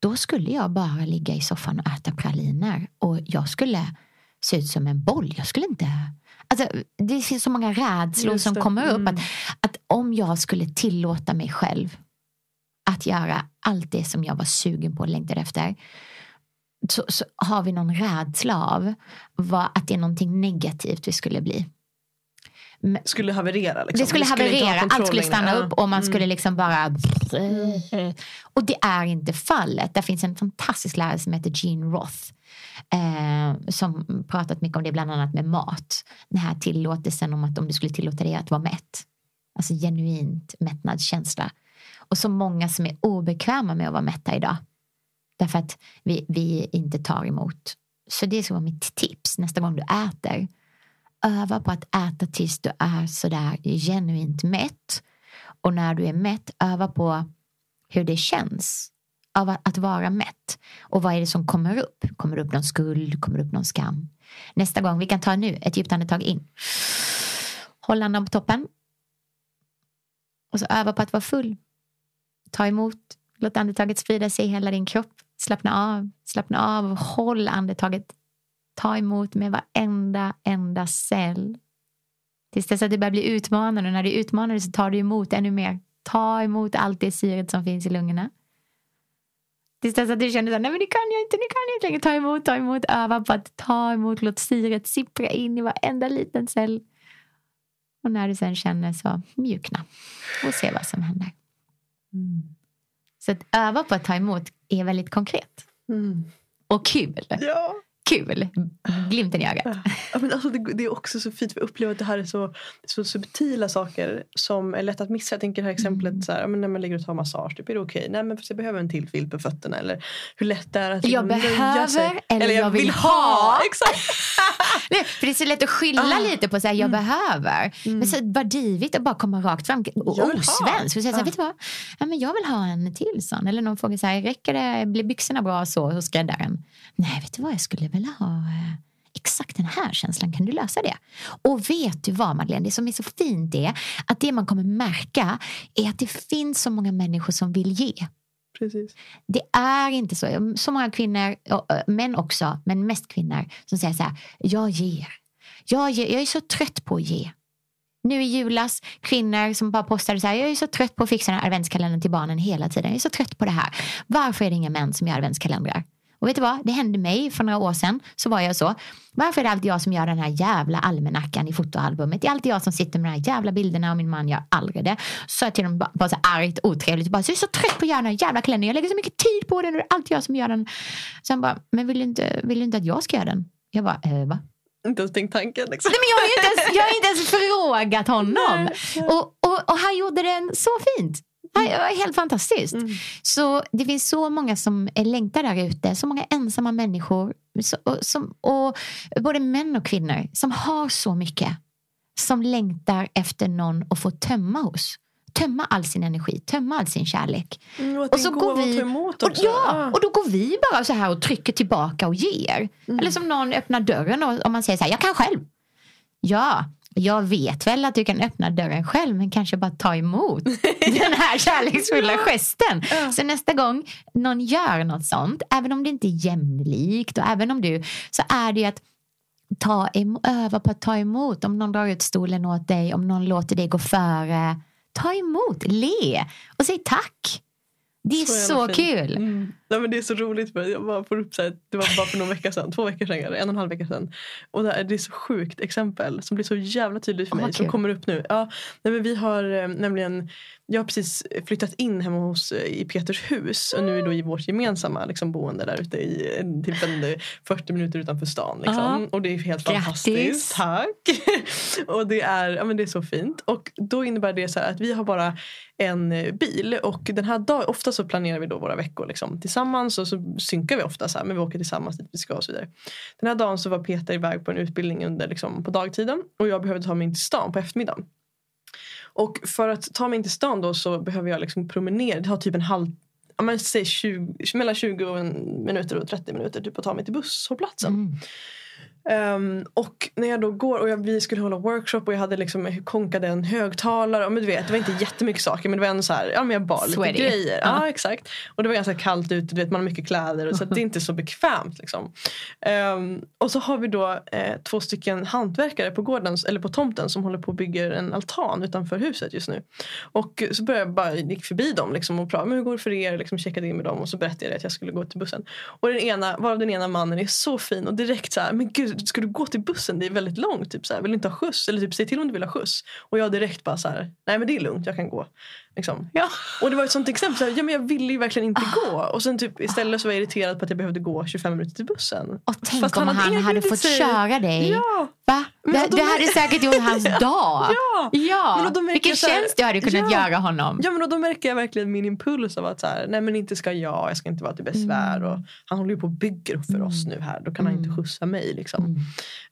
då skulle jag bara ligga i soffan och äta praliner och jag skulle se ut som en boll. Jag skulle inte... Alltså, det finns så många rädslor som kommer upp. Mm. Att, att om jag skulle tillåta mig själv att göra allt det som jag var sugen på och längtade efter så, så har vi någon rädsla av vad, att det är någonting negativt vi skulle bli. Men, skulle haverera? Liksom. Det skulle haverera, allt skulle stanna upp och man mm. skulle liksom bara... Och det är inte fallet. Det finns en fantastisk lärare som heter Gene Roth. Eh, som pratat mycket om det bland annat med mat. Den här tillåtelsen om att om du skulle tillåta dig att vara mätt. Alltså genuint mättnadskänsla. Och så många som är obekväma med att vara mätta idag. Därför att vi, vi inte tar emot. Så det ska vara mitt tips nästa gång du äter. Öva på att äta tills du är sådär genuint mätt. Och när du är mätt, öva på hur det känns av att vara mätt. Och vad är det som kommer upp? Kommer det upp någon skuld? Kommer det upp någon skam? Nästa gång, vi kan ta nu ett djupt andetag in. Håll andan på toppen. Och så öva på att vara full. Ta emot. Låt andetaget sprida sig i hela din kropp. Slappna av, slappna av, håll andetaget. Ta emot med varenda enda cell. Tills dess att det börjar bli utmanande. Och när det är utmanande så tar du emot ännu mer. Ta emot allt det syret som finns i lungorna. Tills dess att du känner att nej men det kan jag inte, det kan jag inte längre. Ta emot, ta emot, öva på att ta emot. Låt syret sippra in i varenda liten cell. Och när du sen känner så mjukna och se vad som händer. Mm. Så att öva på att ta emot är väldigt konkret. Mm. Och kul. Ja. Kul. Glimten i ögat. Ja, men alltså det, det är också så fint att uppleva att det här är så, så subtila saker som är lätt att missa. Jag tänker det här exemplet Mm. så här, men när man ligger och tar massage. Typ, är det okej? Nej men fast jag behöver en till filt på fötterna. Eller hur lätt det är att Jag liksom behöver sig. eller jag vill ha. Exakt. Nej, för det är så lätt att skylla Ah. lite på så här, jag behöver. Men så var divigt att bara komma rakt fram och Jag vill ha. osvensk. Och säga så här, Ah. vet du vad? Ja, men jag vill ha en till sån. Eller någon frågar så här, räcker det, blir byxorna bra så hos skräddaren? Nej, vet du vad? Jag skulle vilja ha eh, exakt den här känslan. Kan du lösa det? Och vet du vad Madeleine? Det som är så fint är att det man kommer märka är att det finns så många människor som vill ge. Precis. Det är inte så. Så många kvinnor, äh, män också, men mest kvinnor, som säger så här, jag ger. Jag, ger. jag är så trött på att ge. Nu i julas, kvinnor som bara postade så här, jag är så trött på att fixa den här adventskalendern till barnen hela tiden. Jag är så trött på det här. Varför är det inga män som gör adventskalendrar? Och vet du vad? Det hände mig för några år sedan. Så var jag så. Varför är det alltid jag som gör den här jävla almanackan i fotoalbumet? Det är alltid jag som sitter med de här jävla bilderna och min man gör aldrig det. Så sa jag till dem bara, bara så argt, otrevligt. Bara, så jag är så trött på att göra den här jävla kalendern. Jag lägger så mycket tid på den och det är alltid jag som gör den. Så han bara, men vill du inte, vill du inte att jag ska göra den? Jag bara, eh, va? Inte ens tänkt tanken. Liksom. Nej, men jag, har inte ens, jag har inte ens frågat honom. Och, och, och han gjorde den så fint. Det var helt fantastiskt. Mm. Så det finns så många som är längtar där ute. Så många ensamma människor. Och, som, och både män och kvinnor som har så mycket. Som längtar efter någon att få tömma hos. Tömma all sin energi, tömma all sin kärlek. Mm, och Och så går vi- Och, ja, och då går vi bara så här och trycker tillbaka och ger. Mm. Eller som någon öppnar dörren och, och man säger så här, jag kan själv. Ja, jag vet väl att du kan öppna dörren själv men kanske bara ta emot den här kärleksfulla gesten. Ja. Så nästa gång någon gör något sånt, även om det inte är jämlikt och även om du, så är det ju att ta öva på att ta emot. Om någon drar ut stolen åt dig, om någon låter dig gå före. Ta emot, le och säg tack. Det är Så så, kul. Mm. Nej, men det är så roligt för jag bara får upp så här, det var bara för några veckor sedan, två veckor sedan eller en och en halv vecka sedan. Och det är, det är så sjukt exempel som blir så jävla tydligt för Åh, mig vad som kommer upp nu. Ja, nej, men vi har eh, nämligen, jag har precis flyttat in hemma hos eh, i Peters hus och nu är då i vårt gemensamma liksom, boende där ute i en, typ en, eh, 40 minuter utanför stan. Liksom. Ja. Och det är helt Grattis. fantastiskt. Tack! och det är, ja, men det är så fint. Och då innebär det så att vi har bara en eh, bil och den här dagen, ofta så planerar vi då våra veckor liksom, tillsammans och så synkar vi ofta så här, men vi åker tillsammans dit vi ska och så vidare. Den här dagen så var Peter iväg på en utbildning under, liksom, på dagtiden och jag behövde ta mig in till stan på eftermiddagen. Och för att ta mig in till stan då så behöver jag liksom promenera, det har typ en halv Ja, men säg 20, mellan 20 minuter och 30 minuter typ att ta mig till busshållplatsen. Mm. Ehm, och när jag då går och jag, vi skulle hålla workshop och jag hade liksom konkade en högtalare. Och men du vet, det var inte jättemycket saker men det var ändå så här, ja men jag bar lite Sweaty. grejer. Ja. Ja. exakt. Och det var ganska kallt ute, du vet man har mycket kläder och så att det är inte så bekvämt. Liksom. Ehm, och så har vi då eh, två stycken hantverkare på gården, eller på tomten som håller på att bygga en altan utanför huset just nu. Och så började jag bara, gick förbi dem liksom, och pratade, men hur går det för er? Liksom, checkade in med dem och så berättade jag att jag skulle gå till bussen. Och den ena, varav den ena mannen är så fin och direkt så här, men gud Typ, ska du gå till bussen? Det är väldigt långt. Typ så här, vill du inte ha skjuts? Eller typ säg till om du vill ha skjuts. Och jag direkt bara så här, nej men det är lugnt, jag kan gå. Liksom. Ja. Och det var ett sånt exempel, så här, ja, men jag ville ju verkligen inte gå. Och sen typ, istället så var jag irriterad på att jag behövde gå 25 minuter till bussen. Och tänk Fast om han hade erbjudit fått sig. köra dig. Ja! Va? Men Det, hade säkert gjort hans dag. Ja! Ja, Men vilken så här- tjänst du hade kunnat Ja. göra honom. Ja men och då märker jag verkligen min impuls av att så här, nej men inte ska jag, jag ska inte vara till besvär. Mm. Och han håller ju på och bygger för oss nu här, då kan han inte Mm. skjutsa mig. Liksom. Mm.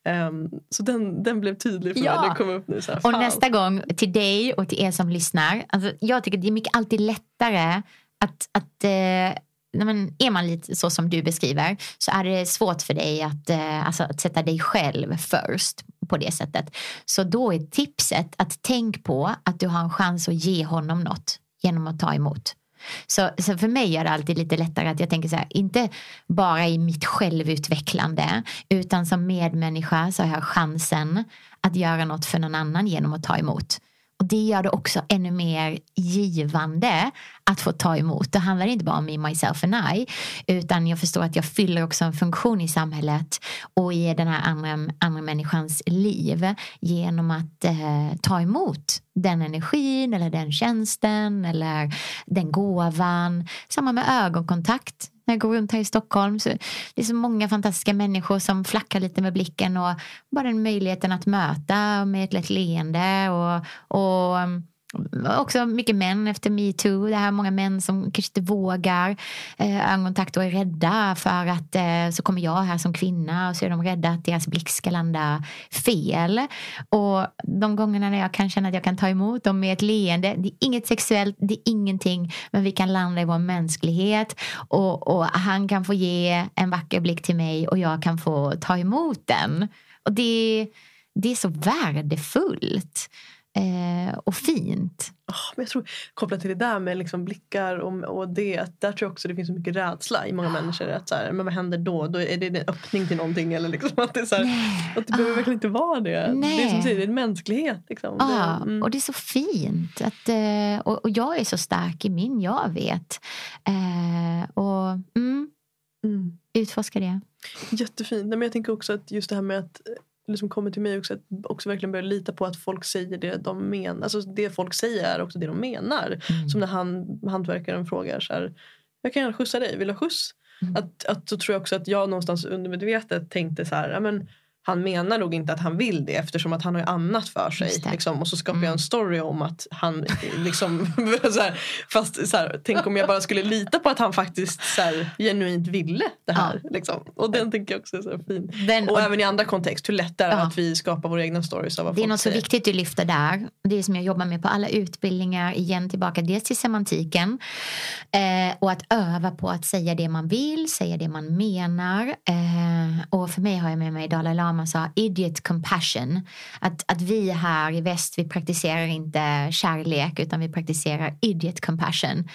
Ehm, så den, den blev tydlig för Ja. mig, det kom upp nu. Så här, Och fan. nästa gång till dig och till er som lyssnar. Alltså, jag tycker det är mycket alltid lättare att, att eh, men är man lite så som du beskriver så är det svårt för dig att, eh, alltså, att sätta dig själv först på det sättet. Så då är tipset att tänk på att du har en chans att ge honom något genom att ta emot. Så, så för mig är det alltid lite lättare att jag tänker så här, inte bara i mitt självutvecklande utan som medmänniska så har jag chansen att göra något för någon annan genom att ta emot. Och det gör det också ännu mer givande att få ta emot. Det handlar inte bara om me, myself and I. Utan jag förstår att jag fyller också en funktion i samhället och i den här andra, andra människans liv genom att eh, ta emot den energin eller den tjänsten eller den gåvan. Samma med ögonkontakt när jag går runt här i Stockholm. Så det är så många fantastiska människor som flackar lite med blicken och bara den möjligheten att möta med ett lätt leende och, och Också mycket män efter metoo. Det här är många män som kanske inte vågar eh, ögonkontakt och är rädda för att eh, så kommer jag här som kvinna och så är de rädda att deras blick ska landa fel. Och de gångerna när jag kan känna att jag kan ta emot dem med ett leende. Det är inget sexuellt, det är ingenting. Men vi kan landa i vår mänsklighet. Och, och han kan få ge en vacker blick till mig och jag kan få ta emot den. Och det, det är så värdefullt eh, och fint. Oh, men jag tror, kopplat till det där med liksom blickar och, och det, att där tror jag också det finns så mycket rädsla i många människor. Att så här, men vad händer då? då är det en öppning till någonting? Eller liksom att det, så här, att det behöver ah. verkligen inte vara det. Nej. Det är som säger, det är en mänsklighet. Liksom. Ah, det, mm. Och det är så fint. Att, eh, och, och, jag är så stark i min jag vet. Eh, och mm, mm. Utforska det. Jättefint. Men jag tänker också att just det här med att liksom kommer till mig också att också verkligen börja lita på att folk säger det de menar. Alltså det folk säger är också det de menar. Mm. Som när han, hantverkaren frågar så här, jag kan gärna skjutsa dig, vill du ha skjuts? Mm. Att, att så tror jag också att jag någonstans undermedvetet tänkte så här, men, han menar nog inte att han vill det eftersom att han har annat för sig. Liksom, och så skapar mm. jag en story om att han liksom, så här, fast så här, tänk om jag bara skulle lita på att han faktiskt så här, genuint ville det här. Ja. Liksom. Och den tänker jag också är så fin. Den, och, och, även i andra kontext, hur lätt är det ja. att vi skapar våra egna stories. Av vad det är något säger. så viktigt du lyfter där. Det är som jag jobbar med på alla utbildningar, igen tillbaka dels till semantiken eh, och att öva på att säga det man vill, säga det man menar. Eh, och för mig har jag med mig Dalai Lama man sa idiot compassion. Att, att vi här i väst, vi praktiserar inte kärlek utan vi praktiserar idiot compassion.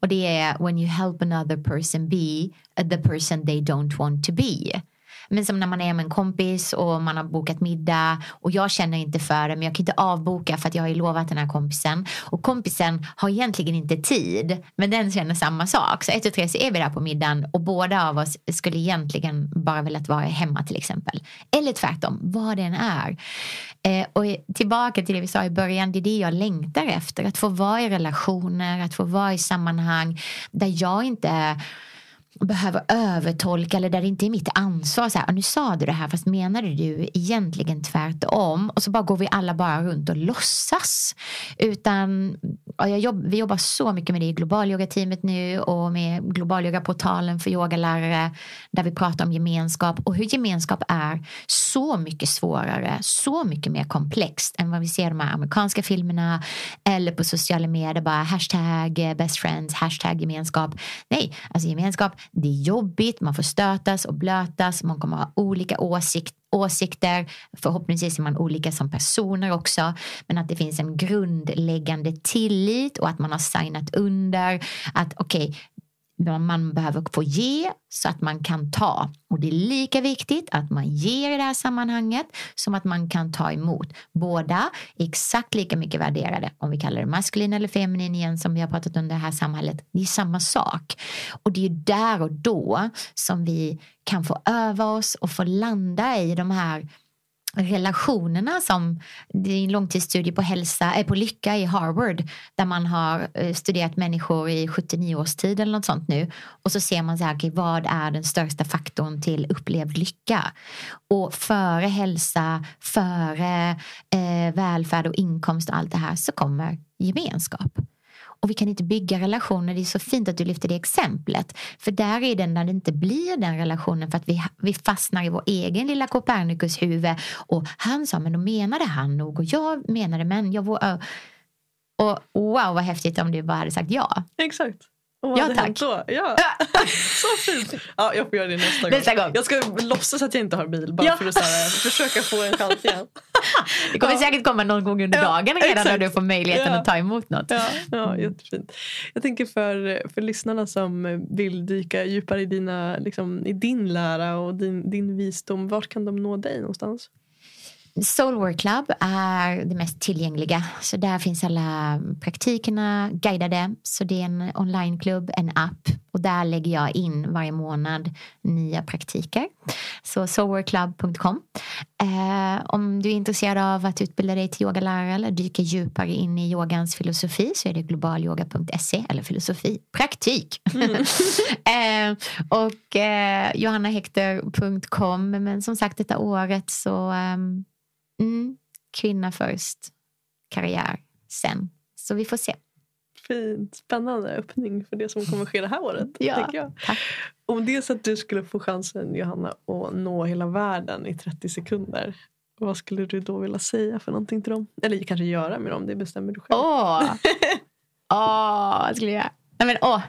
Och det är when you help another person be the person they don't want to be. Men som när man är med en kompis och man har bokat middag och jag känner inte för det men jag kan inte avboka för att jag har ju lovat den här kompisen. Och kompisen har egentligen inte tid men den känner samma sak. Så ett och tre så är vi där på middagen och båda av oss skulle egentligen bara velat vara hemma till exempel. Eller tvärtom, vad det än är. Eh, och tillbaka till det vi sa i början, det är det jag längtar efter. Att få vara i relationer, att få vara i sammanhang där jag inte behöver övertolka eller där det inte är mitt ansvar. Så här, nu sa du det här fast menade du egentligen tvärtom. Och så bara går vi alla bara runt och låtsas. Utan jag jobb, vi jobbar så mycket med det i Globalyogateamet nu och med Globalyogaportalen för yogalärare där vi pratar om gemenskap och hur gemenskap är så mycket svårare, så mycket mer komplext än vad vi ser i de här amerikanska filmerna eller på sociala medier bara hashtag eh, best friends, hashtag gemenskap. Nej, alltså gemenskap det är jobbigt, man får stötas och blötas, man kommer ha olika åsikt, åsikter. Förhoppningsvis är man olika som personer också. Men att det finns en grundläggande tillit och att man har signat under att okej, okay, man behöver få ge så att man kan ta. Och det är lika viktigt att man ger i det här sammanhanget som att man kan ta emot. Båda är exakt lika mycket värderade. Om vi kallar det maskulin eller feminin igen som vi har pratat om det här samhället. Det är samma sak. Och det är där och då som vi kan få öva oss och få landa i de här relationerna som det är en långtidsstudie på hälsa, äh, på lycka i Harvard där man har eh, studerat människor i 79 års tid eller något sånt nu och så ser man så här, okay, vad är den största faktorn till upplevd lycka och före hälsa, före eh, välfärd och inkomst och allt det här så kommer gemenskap. Och vi kan inte bygga relationer. Det är så fint att du lyfter det exemplet. För där är den när det inte blir den relationen för att vi, vi fastnar i vår egen lilla Copernicus huvud. Och han sa, men då menade han nog. Och jag menade, men jag var... Och wow vad häftigt om du bara hade sagt ja. Exakt. Och ja tack. Då? Ja. så fint. Ja, jag får göra det nästa, nästa gång. gång. Jag ska låtsas att jag inte har bil bara ja. för att här, försöka få en chans igen. det kommer ja. säkert komma någon gång under dagen ja, redan när du får möjligheten att ta emot något. Ja, ja, jättefint. Jag tänker för, för lyssnarna som vill dyka djupare i, dina, liksom, i din lära och din, din visdom. Vart kan de nå dig någonstans? Soulwork Club är det mest tillgängliga. Så där finns alla praktikerna guidade. Så det är en onlineklubb, en app Och där lägger jag in varje månad nya praktiker. Så soulworkclub.com. Eh, om du är intresserad av att utbilda dig till yogalärare eller dyka djupare in i yogans filosofi så är det globalyoga.se eller filosofi, praktik. Mm. eh, och eh, johannahector.com. Men som sagt detta året så um, mm, kvinna först, karriär sen. Så vi får se. Fint. Spännande öppning för det som kommer ske det här året. ja, jag. Tack. Om det är så att du skulle få chansen Johanna att nå hela världen i 30 sekunder. Vad skulle du då vilja säga för någonting till dem? Eller kanske göra med dem, det bestämmer du själv. Åh, oh. oh, vad skulle jag göra? Nej, men, oh.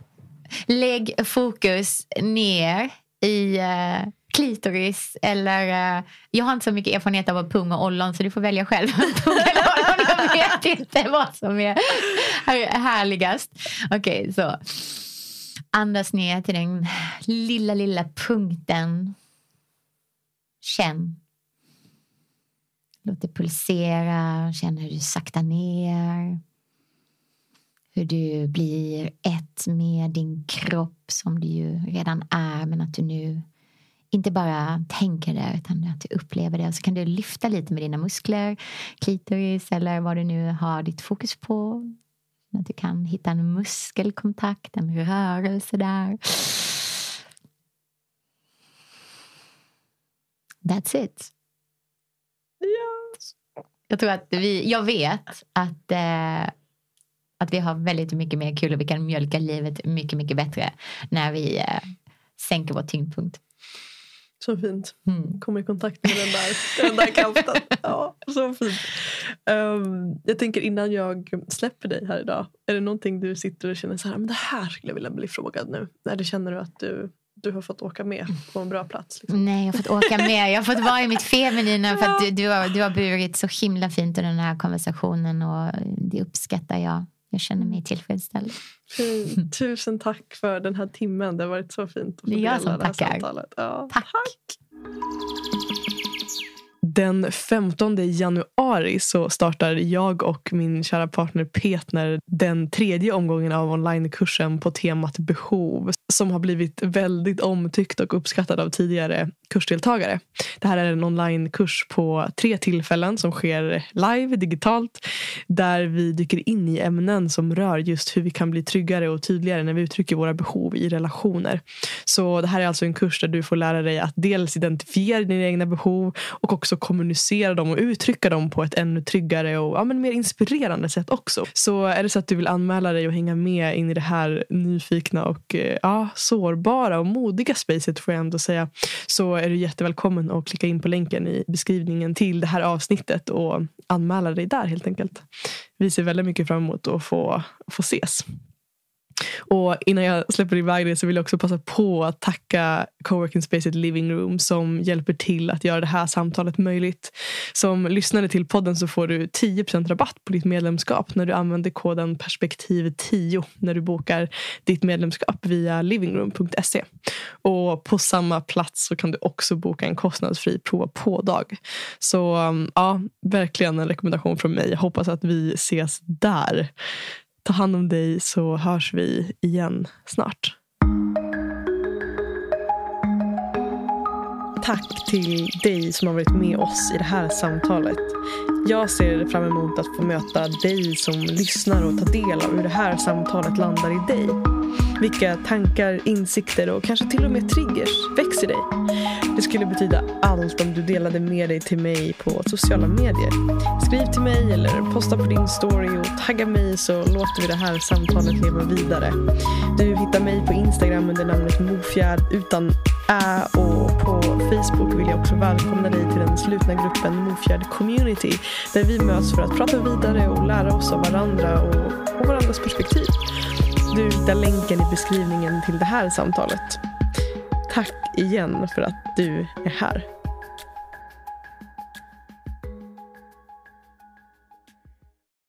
Lägg fokus ner i uh, klitoris eller uh, jag har inte så mycket erfarenhet av pung och ollon så du får välja själv. pung eller ollon, jag vet inte vad som är härligast. Okej, okay, så. Andas ner till den lilla, lilla punkten. Känn. Låt det pulsera. Känn hur du saktar ner. Hur du blir ett med din kropp som du ju redan är men att du nu inte bara tänker det utan att du upplever det. Och så kan du lyfta lite med dina muskler, klitoris eller vad du nu har ditt fokus på. Att du kan hitta en muskelkontakt, en rörelse där. That's it. Yes. Jag tror att vi, jag vet att, eh, att vi har väldigt mycket mer kul och vi kan mjölka livet mycket, mycket bättre när vi eh, sänker vår tyngdpunkt. Så fint. Mm. Komma i kontakt med den där, den där kanten. Ja, så fint. Um, jag tänker innan jag släpper dig här idag. Är det någonting du sitter och känner så här, men det här skulle jag vilja bli frågad nu? Eller känner du att du, du har fått åka med på en bra plats? Liksom? Nej, jag har fått åka med. Jag har fått vara i mitt feminina för att du, du, har, du har burit så himla fint i den här konversationen och det uppskattar jag. Jag känner mig tillfredsställd. Fint. Tusen tack för den här timmen. Det har varit så fint att få dela det här samtalet. Ja, tack. tack. Den 15 januari så startar jag och min kära partner Petner den tredje omgången av onlinekursen på temat behov som har blivit väldigt omtyckt och uppskattad av tidigare kursdeltagare. Det här är en onlinekurs på tre tillfällen som sker live, digitalt där vi dyker in i ämnen som rör just hur vi kan bli tryggare och tydligare när vi uttrycker våra behov i relationer. Så det här är alltså en kurs där du får lära dig att dels identifiera dina egna behov och också kommunicera dem och uttrycka dem på ett ännu tryggare och ja, men mer inspirerande sätt också. Så är det så att du vill anmäla dig och hänga med in i det här nyfikna och eh, ja, sårbara och modiga spacet får jag ändå säga så är du jättevälkommen att klicka in på länken i beskrivningen till det här avsnittet och anmäla dig där helt enkelt. Vi ser väldigt mycket fram emot att få, få ses. Och innan jag släpper iväg det så vill jag också passa på att tacka Coworking Space Living Room som hjälper till att göra det här samtalet möjligt. Som lyssnare till podden så får du 10% rabatt på ditt medlemskap när du använder koden perspektiv 10 när du bokar ditt medlemskap via livingroom.se. Och på samma plats så kan du också boka en kostnadsfri prova på-dag. Så um, ja, verkligen en rekommendation från mig. Jag hoppas att vi ses där. Ta hand om dig så hörs vi igen snart. Tack till dig som har varit med oss i det här samtalet. Jag ser fram emot att få möta dig som lyssnar och ta del av hur det här samtalet landar i dig. Vilka tankar, insikter och kanske till och med triggers växer dig. Det skulle betyda allt om du delade med dig till mig på sociala medier. Skriv till mig eller posta på din story och tagga mig så låter vi det här samtalet leva vidare. Du hittar mig på Instagram under namnet Mofjärd utan ä och på Facebook vill jag också välkomna dig till den slutna gruppen Mofjärd Community där vi möts för att prata vidare och lära oss av varandra och, och varandras perspektiv. Du hittar länken i beskrivningen till det här samtalet. Tack igen för att du är här.